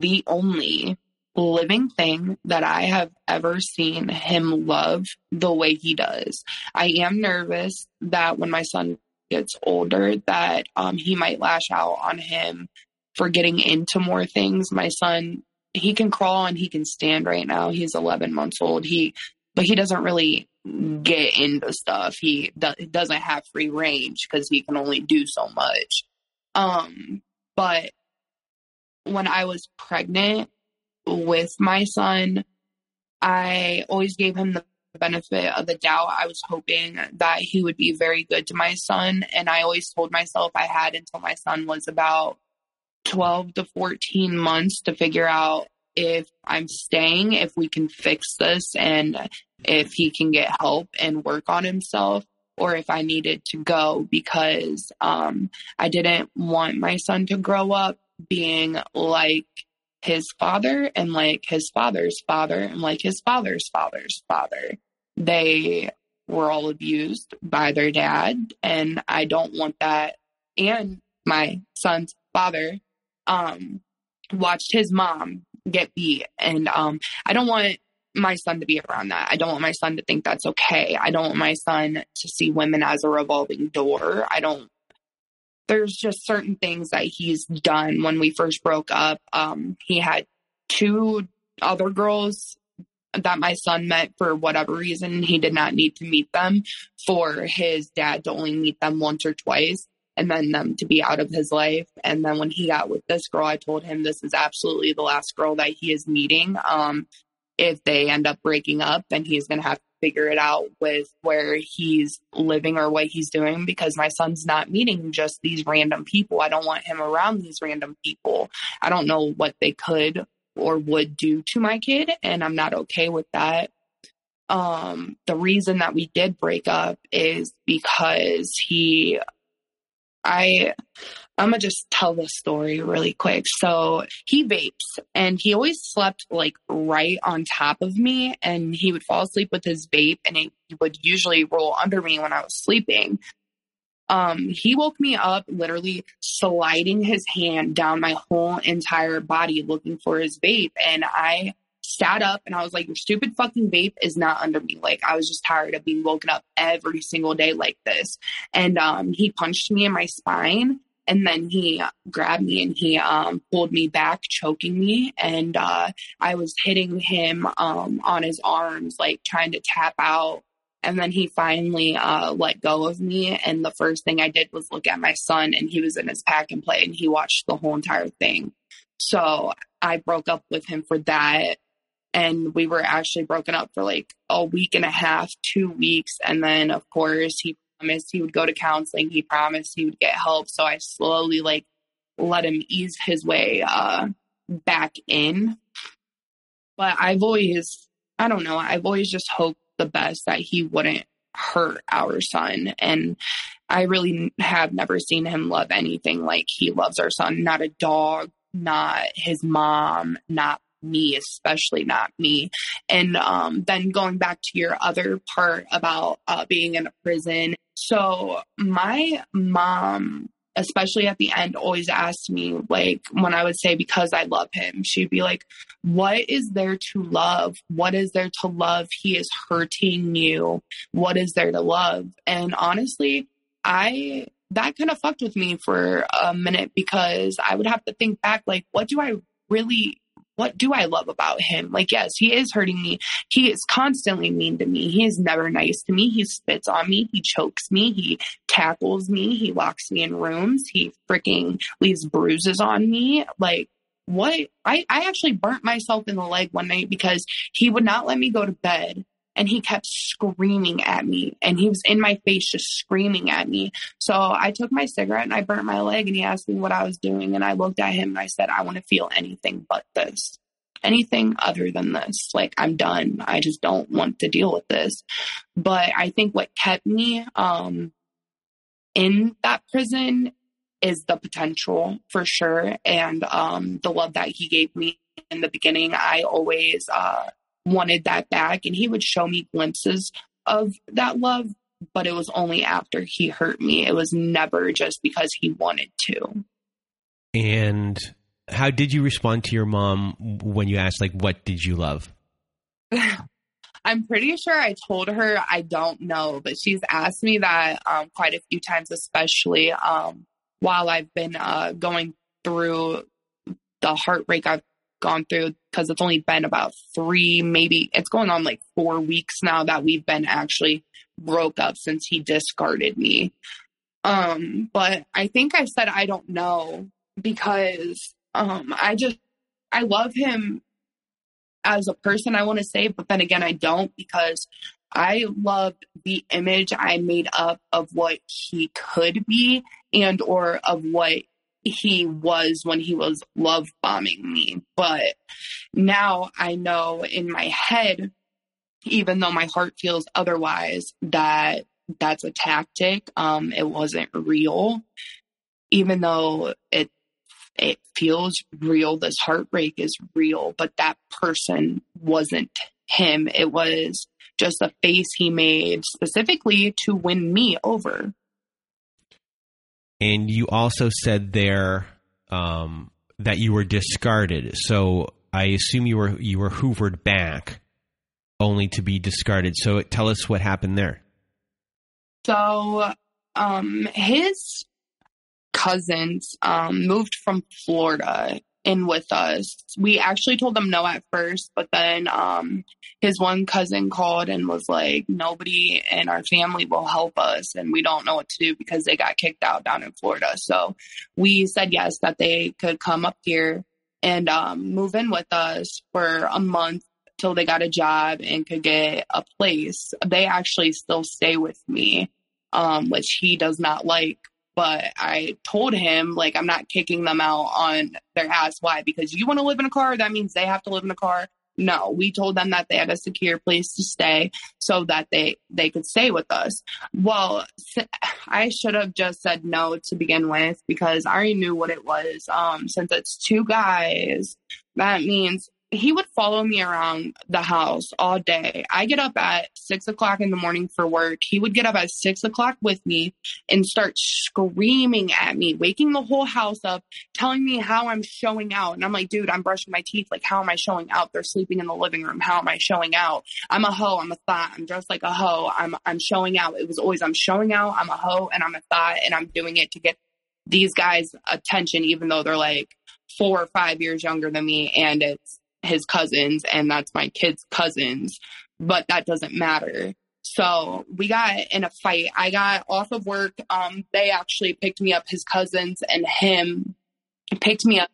the only living thing that I have ever seen him love the way he does. I am nervous that when my son gets older that um, he might lash out on him for getting into more things. My son, he can crawl and he can stand right now. He's 11 months old. He, but he doesn't really get into stuff. He do- doesn't have free range because he can only do so much. Um, but when I was pregnant with my son, I always gave him the benefit of the doubt. I was hoping that he would be very good to my son. And I always told myself I had until my son was about 12 to 14 months to figure out if I'm staying, if we can fix this, and if he can get help and work on himself, or if I needed to go because um, I didn't want my son to grow up being like his father and like his father's father and like his father's father's father. They were all abused by their dad, and I don't want that. And my son's father um, watched his mom get beat, and um, I don't want my son to be around that. I don't want my son to think that's okay. I don't want my son to see women as a revolving door. I don't there's just certain things that he's done when we first broke up. Um, he had two other girls that my son met for whatever reason. He did not need to meet them for his dad to only meet them once or twice and then them to be out of his life. And then when he got with this girl, I told him this is absolutely the last girl that he is meeting. Um, if they end up breaking up, then he's going to have to figure it out with where he's living or what he's doing because my son's not meeting just these random people. I don't want him around these random people. I don't know what they could or would do to my kid, and I'm not okay with that. Um, the reason that we did break up is because he I I'm gonna just tell the story really quick. So he vapes and he always slept like right on top of me and he would fall asleep with his vape and he would usually roll under me when I was sleeping. Um, he woke me up literally sliding his hand down my whole entire body looking for his vape. And I sat up and I was like, your stupid fucking vape is not under me. Like I was just tired of being woken up every single day like this. And um, he punched me in my spine and then he grabbed me and he um, pulled me back, choking me. And uh, I was hitting him um, on his arms, like trying to tap out. And then he finally uh, let go of me. And the first thing I did was look at my son, and he was in his pack and play, and he watched the whole entire thing. So I broke up with him for that and we were actually broken up for like a week and a half, two weeks. And then, of course, he promised he would go to counseling. He promised he would get help. So I slowly like let him ease his way uh, back in. But I've always, I don't know, I've always just hoped the best that he wouldn't hurt our son. And I really have never seen him love anything like he loves our son. Not a dog, not his mom, not me, especially not me. And um, then going back to your other part about uh, being in a prison. So my mom especially at the end, always asked me, like, when I would say, because I love him, she'd be like, What is there to love? What is there to love? He is hurting you. What is there to love? And honestly, I, that kind of fucked with me for a minute because I would have to think back, like, what do I really what do I love about him? Like, yes, he is hurting me. He is constantly mean to me. He is never nice to me. He spits on me. He chokes me. He tackles me. He locks me in rooms. He freaking leaves bruises on me. Like, what? I, I actually burnt myself in the leg one night because he would not let me go to bed and he kept screaming at me and he was in my face just screaming at me so i took my cigarette and i burnt my leg and he asked me what i was doing and i looked at him and i said i want to feel anything but this anything other than this. Like, I'm done. I just don't want to deal with this. But I think what kept me um, in that prison is the potential for sure. And um, the love that he gave me in the beginning, I always uh, wanted that back. And he would show me glimpses of that love, but it was only after he hurt me. It was never just because he wanted to. And how did you respond to your mom when you asked, like, what did you love? I'm pretty sure I told her I don't know, but she's asked me that um, quite a few times, especially um, while I've been uh, going through the heartbreak I've gone through because it's only been about three, maybe it's going on like four weeks now that we've been actually broke up since he discarded me. Um, but I think I said I don't know because um, I just I love him as a person, I want to say, but then again, I don't because I loved the image I made up of what he could be and or of what he was when he was love bombing me. But now I know in my head, even though my heart feels otherwise, that that's a tactic. Um, it wasn't real. Even though it it feels real. This heartbreak is real, but that person wasn't him. It was just a face he made specifically to win me over. And you also said there um, that you were discarded. So I assume you were you were hoovered back, only to be discarded. So tell us what happened there. So um, his cousins um, moved from Florida in with us. We actually told them no at first, but then um, his one cousin called and was like, nobody in our family will help us and we don't know what to do because they got kicked out down in Florida. So we said yes, that they could come up here and um, move in with us for a month till they got a job and could get a place. They actually still stay with me, um, which he does not like but I told him like I'm not kicking them out on their ass. Why? Because you want to live in a car, that means they have to live in a car. No, we told them that they had a secure place to stay so that they they could stay with us. Well, I should have just said no to begin with because I already knew what it was. Um, since it's two guys, that means he would follow me around the house all day. I get up at six o'clock in the morning for work. He would get up at six o'clock with me and start screaming at me, waking the whole house up, telling me how I'm showing out. And I'm like, dude, I'm brushing my teeth. Like, how am I showing out? They're sleeping in the living room. How am I showing out? I'm a hoe. I'm a thought. I'm dressed like a hoe. I'm, I'm showing out. It was always, I'm showing out. I'm a hoe and I'm a thought and I'm doing it to get these guys attention, even though they're like four or five years younger than me. And it's, his cousins and that's my kids' cousins, but that doesn't matter. So we got in a fight. I got off of work. Um, they actually picked me up, his cousins and him picked me up.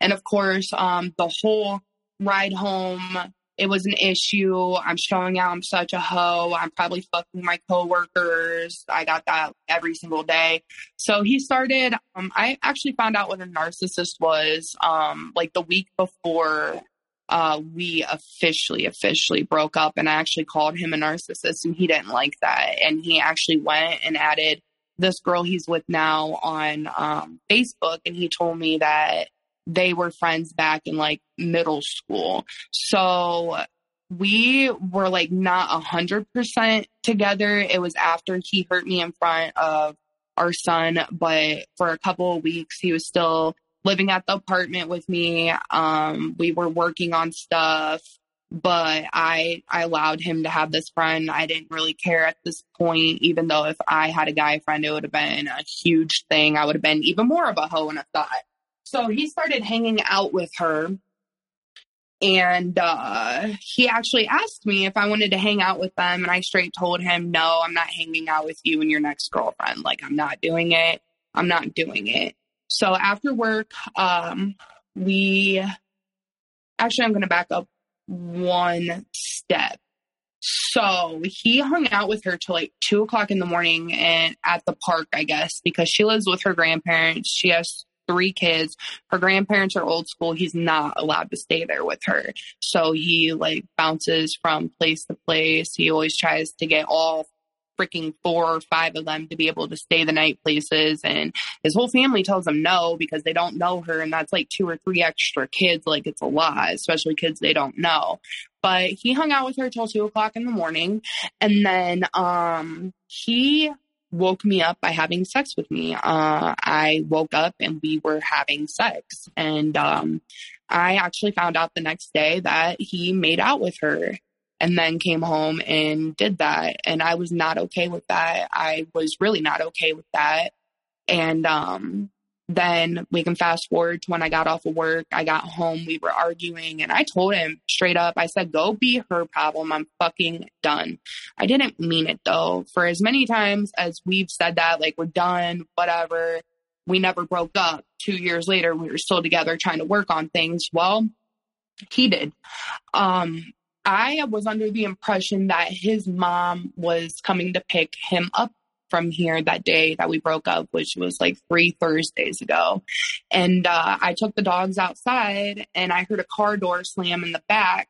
And of course, um, the whole ride home, it was an issue. I'm showing out I'm such a hoe. I'm probably fucking my coworkers. I got that every single day. So he started, um, I actually found out what a narcissist was, um, like the week before uh, we officially, officially broke up. And I actually called him a narcissist and he didn't like that. And he actually went and added this girl he's with now on um, Facebook. And he told me that they were friends back in like middle school. So we were like not a hundred percent together. It was after he hurt me in front of our son, but for a couple of weeks he was still living at the apartment with me. Um, we were working on stuff, but I I allowed him to have this friend. I didn't really care at this point, even though if I had a guy friend, it would have been a huge thing. I would have been even more of a hoe and a thought. So he started hanging out with her. And uh, he actually asked me if I wanted to hang out with them. And I straight told him, no, I'm not hanging out with you and your next girlfriend. Like, I'm not doing it. I'm not doing it. So after work, um, we actually, I'm going to back up one step. So he hung out with her till like two o'clock in the morning and at the park, I guess, because she lives with her grandparents. She has three kids. Her grandparents are old school. He's not allowed to stay there with her. So he like bounces from place to place. He always tries to get all freaking four or five of them to be able to stay the night places. And his whole family tells him no because they don't know her. And that's like two or three extra kids. Like it's a lot, especially kids they don't know. But he hung out with her till two o'clock in the morning. And then um, he woke me up by having sex with me. Uh, I woke up and we were having sex. And um, I actually found out the next day that he made out with her and then came home and did that. And I was not okay with that. I was really not okay with that. And um, then we can fast forward to when I got off of work. I got home, we were arguing, and I told him straight up, I said, Go be her problem. I'm fucking done. I didn't mean it though. For as many times as we've said that, like, we're done, whatever, we never broke up. Two years later, we were still together trying to work on things. Well, he did. Um, I was under the impression that his mom was coming to pick him up from here that day that we broke up, which was like three Thursdays ago. And uh, I took the dogs outside and I heard a car door slam in the back.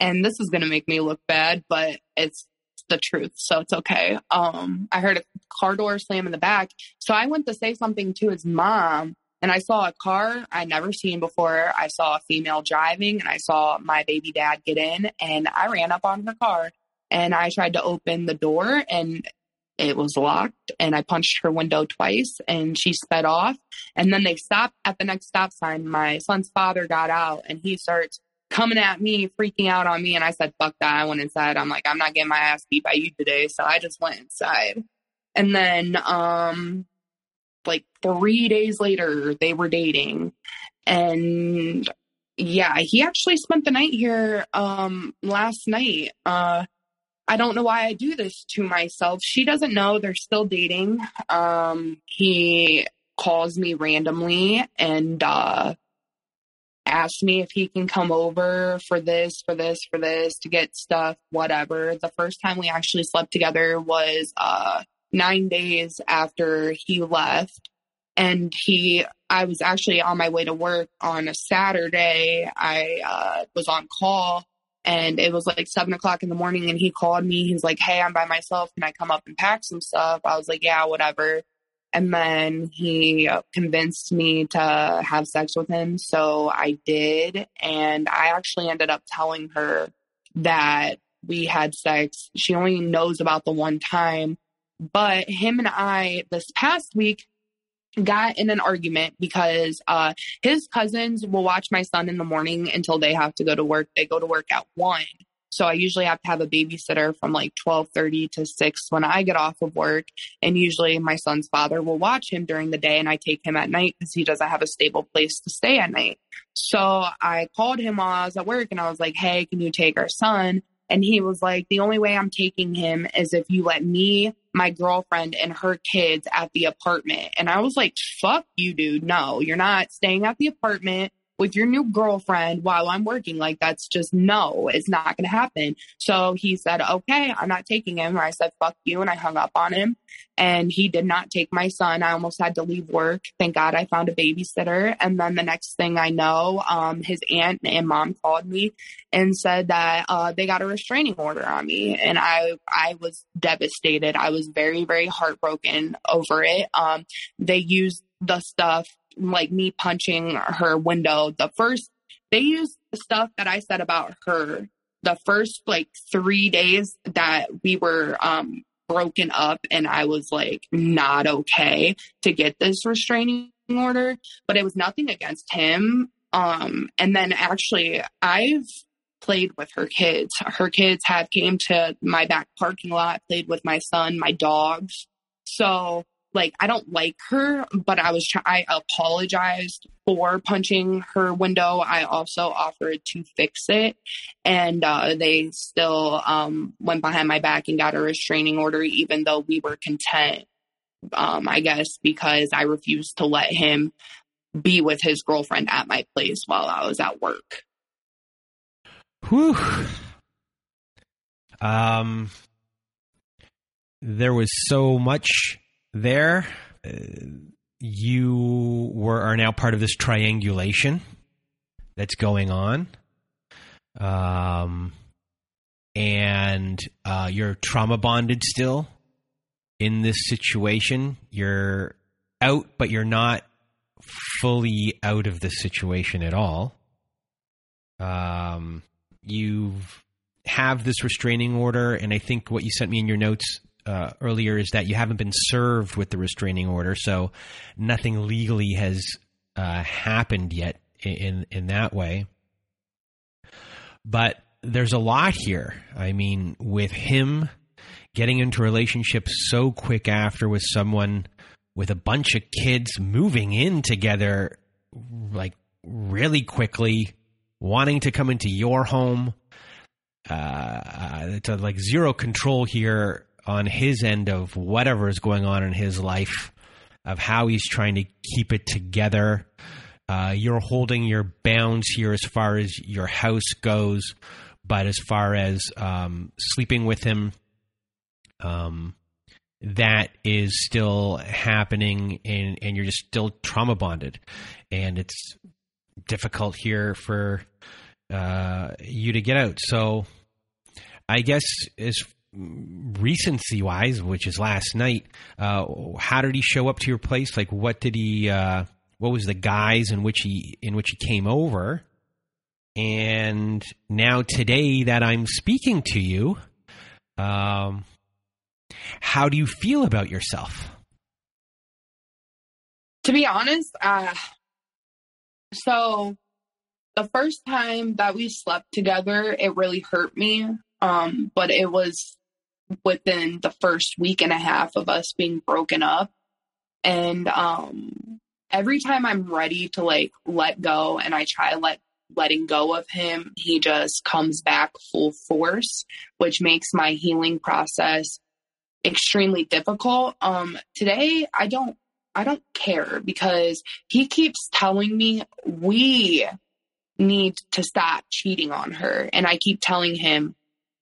And this is going to make me look bad, but it's the truth. So it's okay. Um, I heard a car door slam in the back. So I went to say something to his mom and I saw a car I'd never seen before. I saw a female driving and I saw my baby dad get in and I ran up on her car and I tried to open the door and it was locked and I punched her window twice and she sped off. And then they stopped at the next stop sign. My son's father got out and he starts coming at me, freaking out on me. And I said, fuck that. I went inside. I'm like, I'm not getting my ass beat by you today. So I just went inside. And then, um, like three days later, they were dating. And yeah, he actually spent the night here um last night. Uh I don't know why I do this to myself. She doesn't know they're still dating. Um he calls me randomly and uh asks me if he can come over for this, for this, for this to get stuff, whatever. The first time we actually slept together was uh nine days after he left. And he, I was actually on my way to work on a Saturday. I uh, was on call and it was like seven o'clock in the morning and he called me. He's like, Hey, I'm by myself. Can I come up and pack some stuff? I was like, Yeah, whatever. And then he convinced me to have sex with him. So I did. And I actually ended up telling her that we had sex. She only knows about the one time but him and I this past week got in an argument because uh, his cousins will watch my son in the morning until they have to go to work. They go to work at one. So I usually have to have a babysitter from like 12:30 to 6 when I get off of work and usually my son's father will watch him during the day and I take him at night because he doesn't have a stable place to stay at night. So I called him while I was at work and I was like, "Hey, can you take our son?" And he was like, the only way I'm taking him is if you let me, my girlfriend, and her kids at the apartment. And I was like, fuck you, dude. No, you're not staying at the apartment with your new girlfriend while I'm working. Like, that's just no, it's not going to happen. So he said, okay, I'm not taking him. Or I said, fuck you. And I hung up on him. And he did not take my son. I almost had to leave work. Thank God I found a babysitter. And then the next thing I know, um, his aunt and mom called me and said that uh, they got a restraining order on me. And I, I was devastated. I was very, very heartbroken over it. Um, they used the stuff like me punching her window. The first, they used the stuff that I said about her the first like three days that we were um broken up and I was like not okay to get this restraining order, but it was nothing against him. Um and then actually I've played with her kids. Her kids have came to my back parking lot, played with my son, my dogs. So like I don't like her, but I was try- I apologized for punching her window. I also offered to fix it, and uh, they still um, went behind my back and got a restraining order, even though we were content. Um, I guess because I refused to let him be with his girlfriend at my place while I was at work. Whew. Um, there was so much there. Uh, you were are now part of this triangulation that's going on. Um, and uh, you're trauma bonded still in this situation. You're out, but you're not fully out of the situation at all. Um, you have this restraining order, and I think what you sent me in your notes uh, earlier is that you haven't been served with the restraining order, so nothing legally has uh, happened yet in in that way. But there's a lot here. I mean, with him getting into a relationship so quick after with someone with a bunch of kids moving in together like really quickly wanting to come into your home uh, it's like zero control here on his end of whatever is going on in his life of how he's trying to keep it together. Uh, you're holding your bounds here as far as your house goes but as far as um, sleeping with him um, that is still happening and, and you're just still trauma bonded. And it's difficult here for uh, you to get out. So i guess as recency wise which is last night uh, how did he show up to your place like what did he uh, what was the guise in which he in which he came over and now today that i'm speaking to you um, how do you feel about yourself? To be honest, uh, so the first time that we slept together, it really hurt me. Um, but it was within the first week and a half of us being broken up. And um, every time I'm ready to like let go and I try let letting go of him, he just comes back full force, which makes my healing process extremely difficult. Um, today I don't, I don't care because he keeps telling me we need to stop cheating on her. And I keep telling him,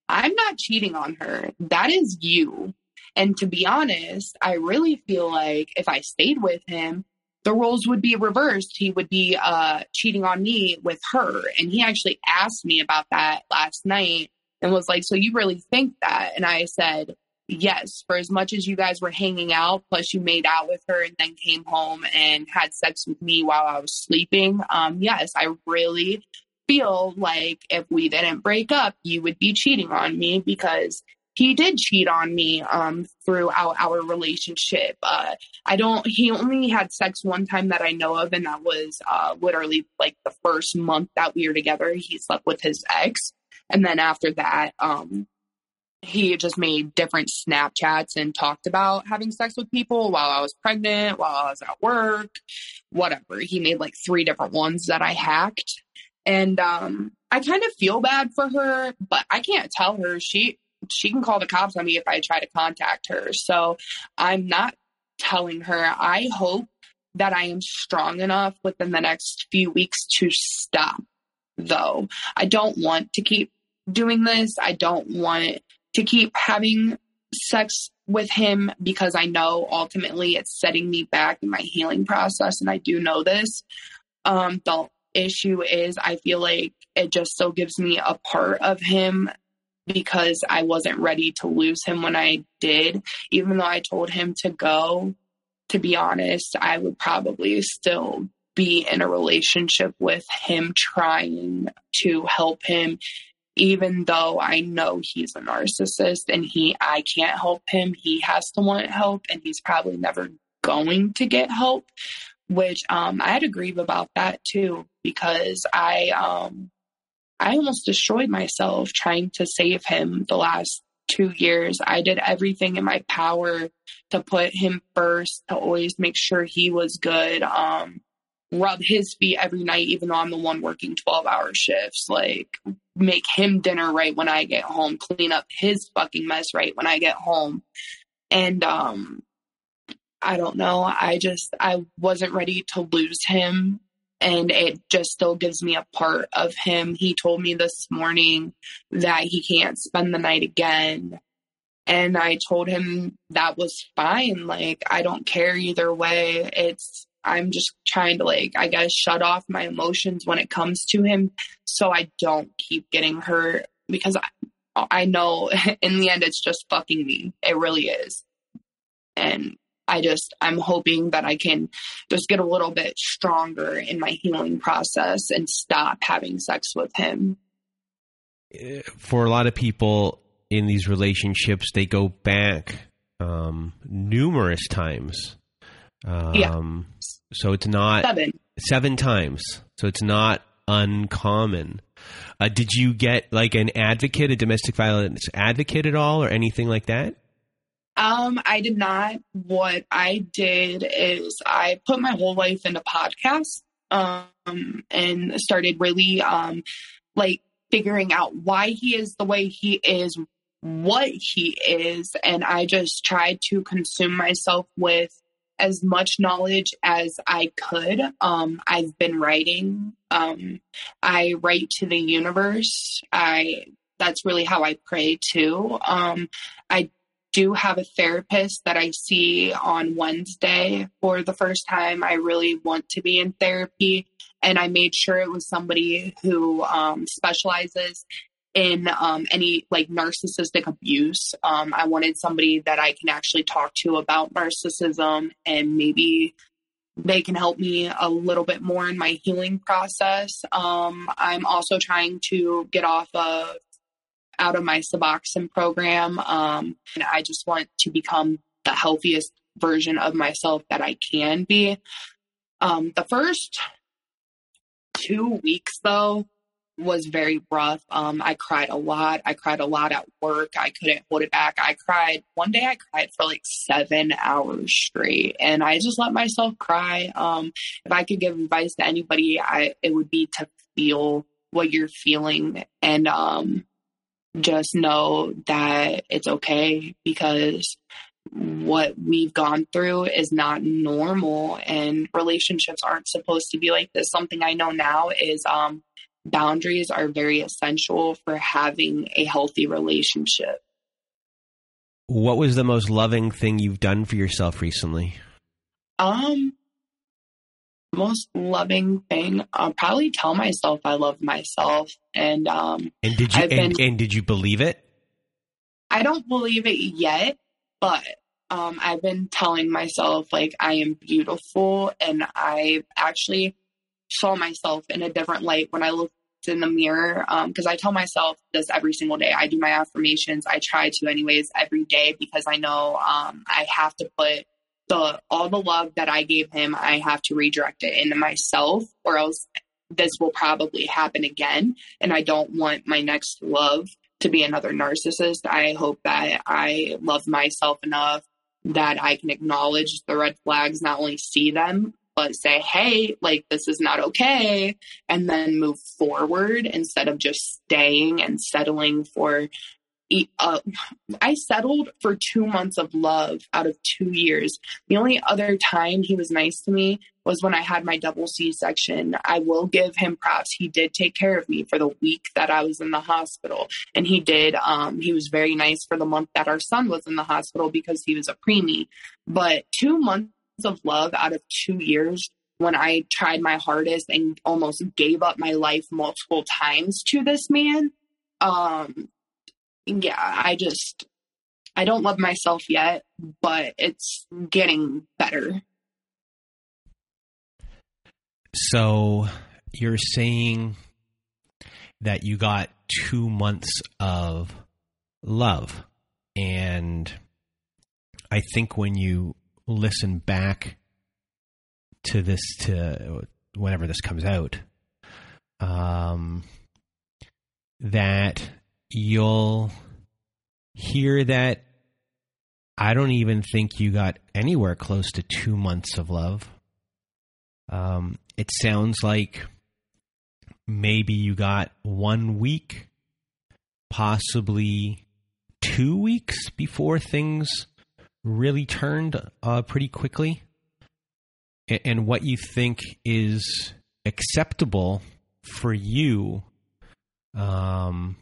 I'm not cheating on her. That is you. And to be honest, I really feel like if I stayed with him, the roles would be reversed. He would be uh, cheating on me with her. And he actually asked me about that last night and was like, So you really think that? And I said, yes, for as much as you guys were hanging out, plus you made out with her and then came home and had sex with me while I was sleeping, um, yes, I really feel like if we didn't break up, you would be cheating on me because he did cheat on me um, throughout our relationship. Uh, I don't, he only had sex one time that I know of, and that was uh, literally like the first month that we were together. He slept with his ex. And then after that, um, he just made different Snapchats and talked about having sex with people while I was pregnant, while I was at work, whatever. He made like three different ones that I hacked. And um, I kind of feel bad for her, but I can't tell her. She she can call the cops on me if I try to contact her. So I'm not telling her. I hope that I am strong enough within the next few weeks to stop, though. I don't want to keep doing this. I don't want to keep having sex with him because I know ultimately it's setting me back in my healing process. And I do know this. Um, the issue is, I feel like it just still gives me a part of him because I wasn't ready to lose him when I did. Even though I told him to go, to be honest, I would probably still be in a relationship with him trying to help him even though I know he's a narcissist and he I can't help him, he has to want help and he's probably never going to get help. Which um I had to grieve about that too, because I um I almost destroyed myself trying to save him the last two years. I did everything in my power to put him first, to always make sure he was good. Um rub his feet every night, even though I'm the one working 12 hour shifts. Like, make him dinner right when I get home, clean up his fucking mess right when I get home. And, um, I don't know. I just, I wasn't ready to lose him. And it just still gives me a part of him. He told me this morning that he can't spend the night again And I told him that was fine. Like, I don't care either way. It's, I'm just trying to, like, I guess, shut off my emotions when it comes to him so I don't keep getting hurt because I, I know in the end it's just fucking me. It really is. And I just, I'm hoping that I can just get a little bit stronger in my healing process and stop having sex with him. For a lot of people in these relationships, they go back um, numerous times. Um, yeah. So it's not seven. seven times. So it's not uncommon. Uh, did you get like an advocate, a domestic violence advocate at all, or anything like that? Um, I did not. What I did is I put my whole life into podcasts, um, and started really, um, like figuring out why he is the way he is, what he is. And I just tried to consume myself with as much knowledge as I could. Um, I've been writing. Um, I write to the universe. I that's really how I pray too. Um, I do have a therapist that I see on Wednesday for the first time. I really want to be in therapy. And I made sure it was somebody who um, specializes in um, any like narcissistic abuse. Um, I wanted somebody that I can actually talk to about narcissism and maybe they can help me a little bit more in my healing process. Um, I'm also trying to get off of out of my Suboxone program. Um, and I just want to become the healthiest version of myself that I can be. Um, the first two weeks, though, was very rough. Um, I cried a lot. I cried a lot at work. I couldn't hold it back. I cried one day. I cried for like seven hours straight, and I just let myself cry. Um, if I could give advice to anybody, I it would be to feel what you're feeling and um, just know that it's okay because what we've gone through is not normal and relationships aren't supposed to be like this. Something I know now is um, boundaries are very essential for having a healthy relationship. What was the most loving thing you've done for yourself recently? Um, most loving thing. I'll probably tell myself I love myself. And um And did you and, been, and did you believe it? I don't believe it yet, but um I've been telling myself like I am beautiful and I actually saw myself in a different light when I looked in the mirror Um, because um, I tell myself this every single day. I do my affirmations. I try to anyways every day because I know um, I have to put the all the love that I gave him, I have to redirect it into myself, or else this will probably happen again. And I don't want my next love to be another narcissist. I hope that I love myself enough that I can acknowledge the red flags, not only see them, but say, hey, like this is not okay, and then move forward instead of just staying and settling for uh, I settled for two months of love out of two years. The only other time he was nice to me was when I had my double C section. I will give him props. He did take care of me for the week that I was in the hospital. And he did, um, he was very nice for the month that our son was in the hospital because he was a preemie. But two months of love out of two years when I tried my hardest and almost gave up my life multiple times to this man. Um, yeah, I just I don't love myself yet, but it's getting better. So you're saying that you got two months of love. And I think when you listen back to this, to whenever this comes out, um, that you'll hear that I don't even think you got anywhere close to two months of love. Um, it sounds like maybe you got one week, possibly two weeks before things really turned uh, pretty quickly. And what you think is acceptable for you um,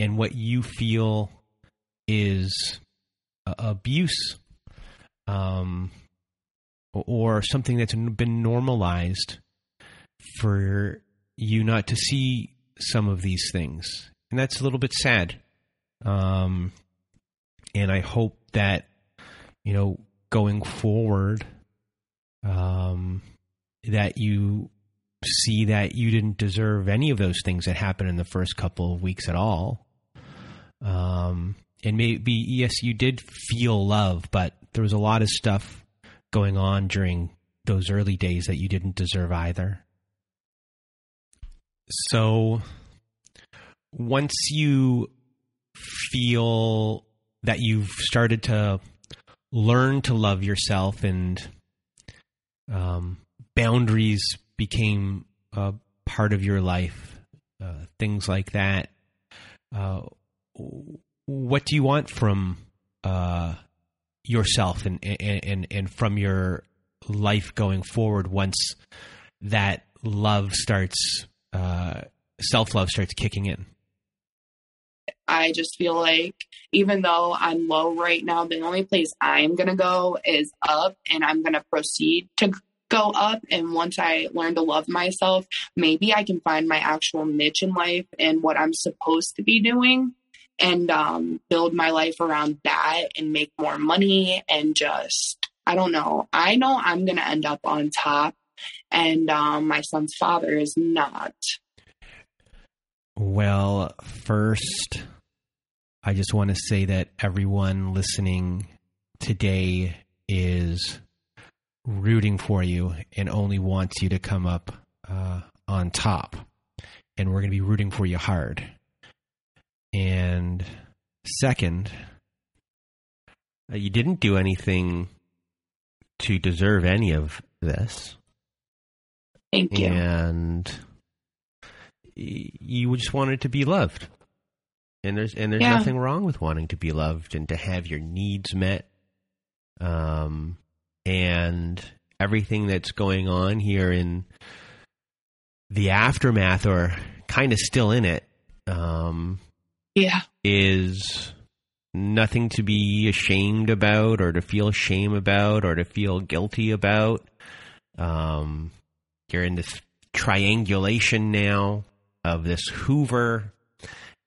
and what you feel is uh, abuse um, or something that's been normalized for you not to see some of these things. And that's a little bit sad. Um, and I hope that, you know, going forward, um, that you see that you didn't deserve any of those things that happened in the first couple of weeks at all. Um, and maybe, yes, you did feel love, but there was a lot of stuff going on during those early days that you didn't deserve either. So once you feel that you've started to learn to love yourself and um, boundaries became a part of your life, uh, things like that. Uh, what do you want from uh, yourself and, and and from your life going forward once that love starts uh, self love starts kicking in? I just feel like even though I'm low right now, the only place I'm going to go is up and I'm going to proceed to go up. And once I learn to love myself, maybe I can find my actual niche in life and what I'm supposed to be doing and um, build my life around that and make more money and just, I don't know. I know I'm going to end up on top and um, my son's father is not. Well, first, I just want to say that everyone listening today is rooting for you and only wants you to come up uh, on top. And we're going to be rooting for you hard. And second, uh, you didn't do anything to deserve any of this. Thank you. And you just wanted to be loved. And there's and there's yeah. nothing wrong with wanting to be loved and to have your needs met. Um and everything that's going on here in the aftermath or kind of still in it um yeah is nothing to be ashamed about or to feel shame about or to feel guilty about um you're in this triangulation now of this Hoover,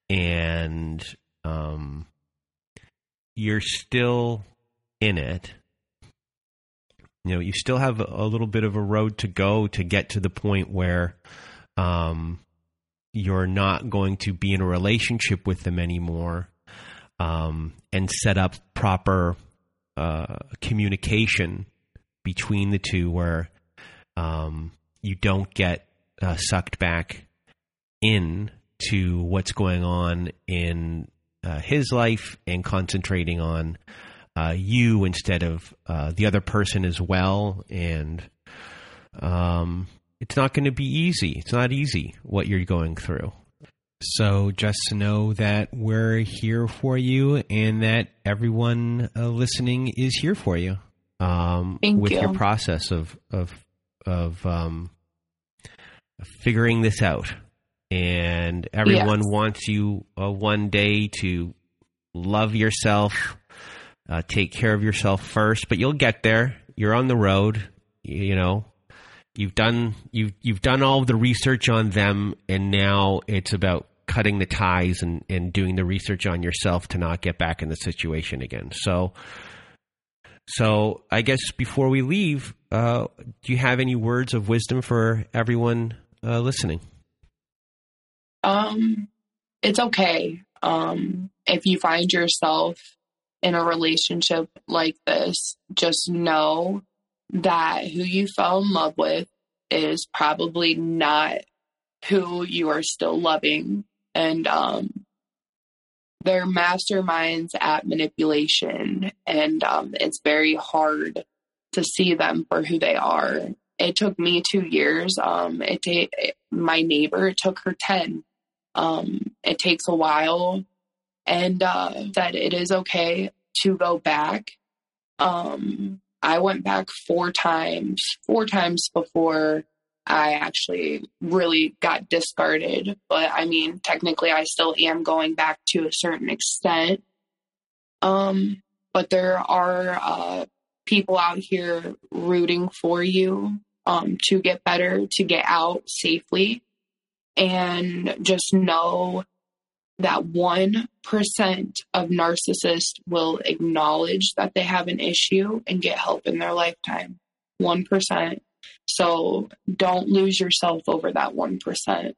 and um, you're still in it. You know, you still have a little bit of a road to go to get to the point where um, you're not going to be in a relationship with them anymore um, and set up proper uh, communication between the two where um, you don't get uh, sucked back in to what's going on in uh, his life and concentrating on uh, you instead of uh, the other person as well. And um, it's not going to be easy. It's not easy what you're going through. So just to know that we're here for you and that everyone uh, listening is here for you um, with you. your process of of of um, figuring this out. And everyone yes. wants you uh, one day to love yourself, uh, take care of yourself first. But you'll get there. You're on the road. You, you know, you've done you've you've done all the research on them, and now it's about cutting the ties and, and doing the research on yourself to not get back in the situation again. So, so I guess before we leave, uh, do you have any words of wisdom for everyone uh, listening? Um, it's okay. Um, if you find yourself in a relationship like this, just know that who you fell in love with is probably not who you are still loving. And um, they're masterminds at manipulation. And um, it's very hard to see them for who they are. It took me two years. Um, it ta- my neighbor it took her ten. Um, it takes a while, and uh, that it is okay to go back. Um, I went back four times, four times before I actually really got discarded. But I mean, technically, I still am going back to a certain extent. Um, but there are uh, people out here rooting for you um, to get better, to get out safely. And just know that 1% of narcissists will acknowledge that they have an issue and get help in their lifetime. 1%. So don't lose yourself over that 1%.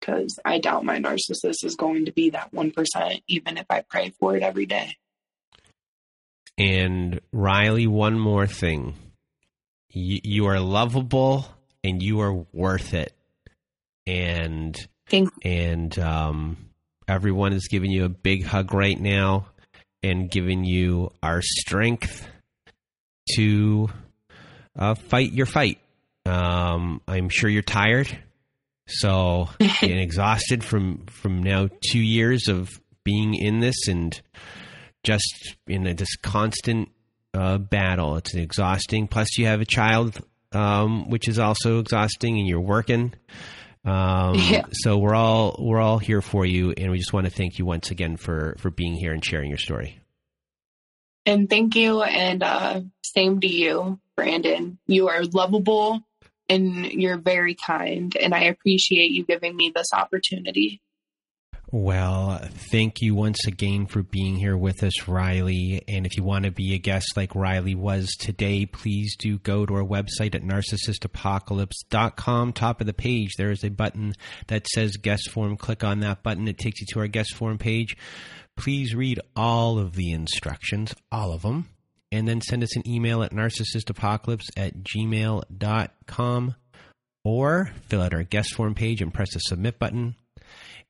Because I doubt my narcissist is going to be that 1%, even if I pray for it every day. And Riley, one more thing. You, you are lovable and you are worth it. And And um, everyone is giving you a big hug right now and giving you our strength to uh, fight your fight. Um, I'm sure you're tired, so and exhausted from from now two years of being in this and just in a this constant uh, battle. It's exhausting. Plus, you have a child, um, which is also exhausting, and you're working. Um, Yeah. So we're all we're all here for you, and we just want to thank you once again for for being here and sharing your story. And thank you. And uh, same to you, Brandon. You are lovable and you're very kind. And I appreciate you giving me this opportunity. Well, thank you once again for being here with us, Riley. And if you want to be a guest like Riley was today, please do go to our website at narcissistapocalypse.com. Top of the page, there is a button that says guest form. Click on that button. It takes you to our guest form page. Please read all of the instructions, all of them, and then send us an email at narcissistapocalypse at gmail.com or fill out our guest form page and press the submit button.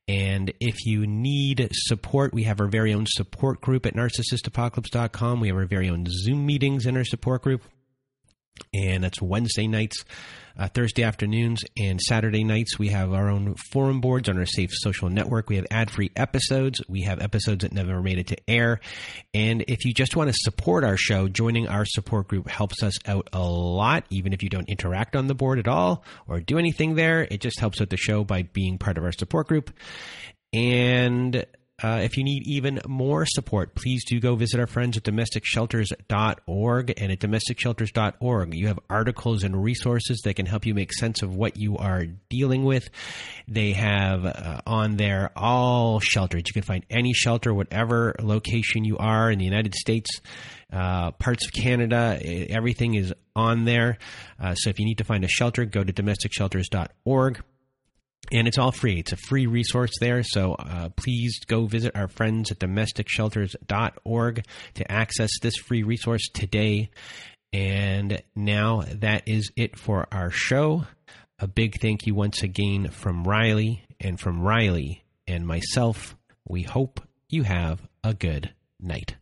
And if you need support, we have our very own support group at narcissistapocalypse.com. We have our very own Zoom meetings in our support group. And that's Wednesday nights, uh, Thursday afternoons, and Saturday nights. We have our own forum boards on our Safe Social Network. We have ad free episodes. We have episodes that never made it to air. And if you just want to support our show, joining our support group helps us out a lot, even if you don't interact on the board at all or do anything there. It just helps out the show by being part of our support group. And uh, if you need even more support, please do go visit our friends at domesticshelters.org. And at domesticshelters.org, you have articles and resources that can help you make sense of what you are dealing with. They have uh, on there all shelters. You can find any shelter, whatever location you are in the United States. Uh, parts of Canada, everything is on there. Uh, so if you need to find a shelter, go to domesticshelters.org and it's all free. It's a free resource there. So uh, please go visit our friends at domesticshelters.org to access this free resource today. And now that is it for our show. A big thank you once again from Riley and from Riley and myself. We hope you have a good night.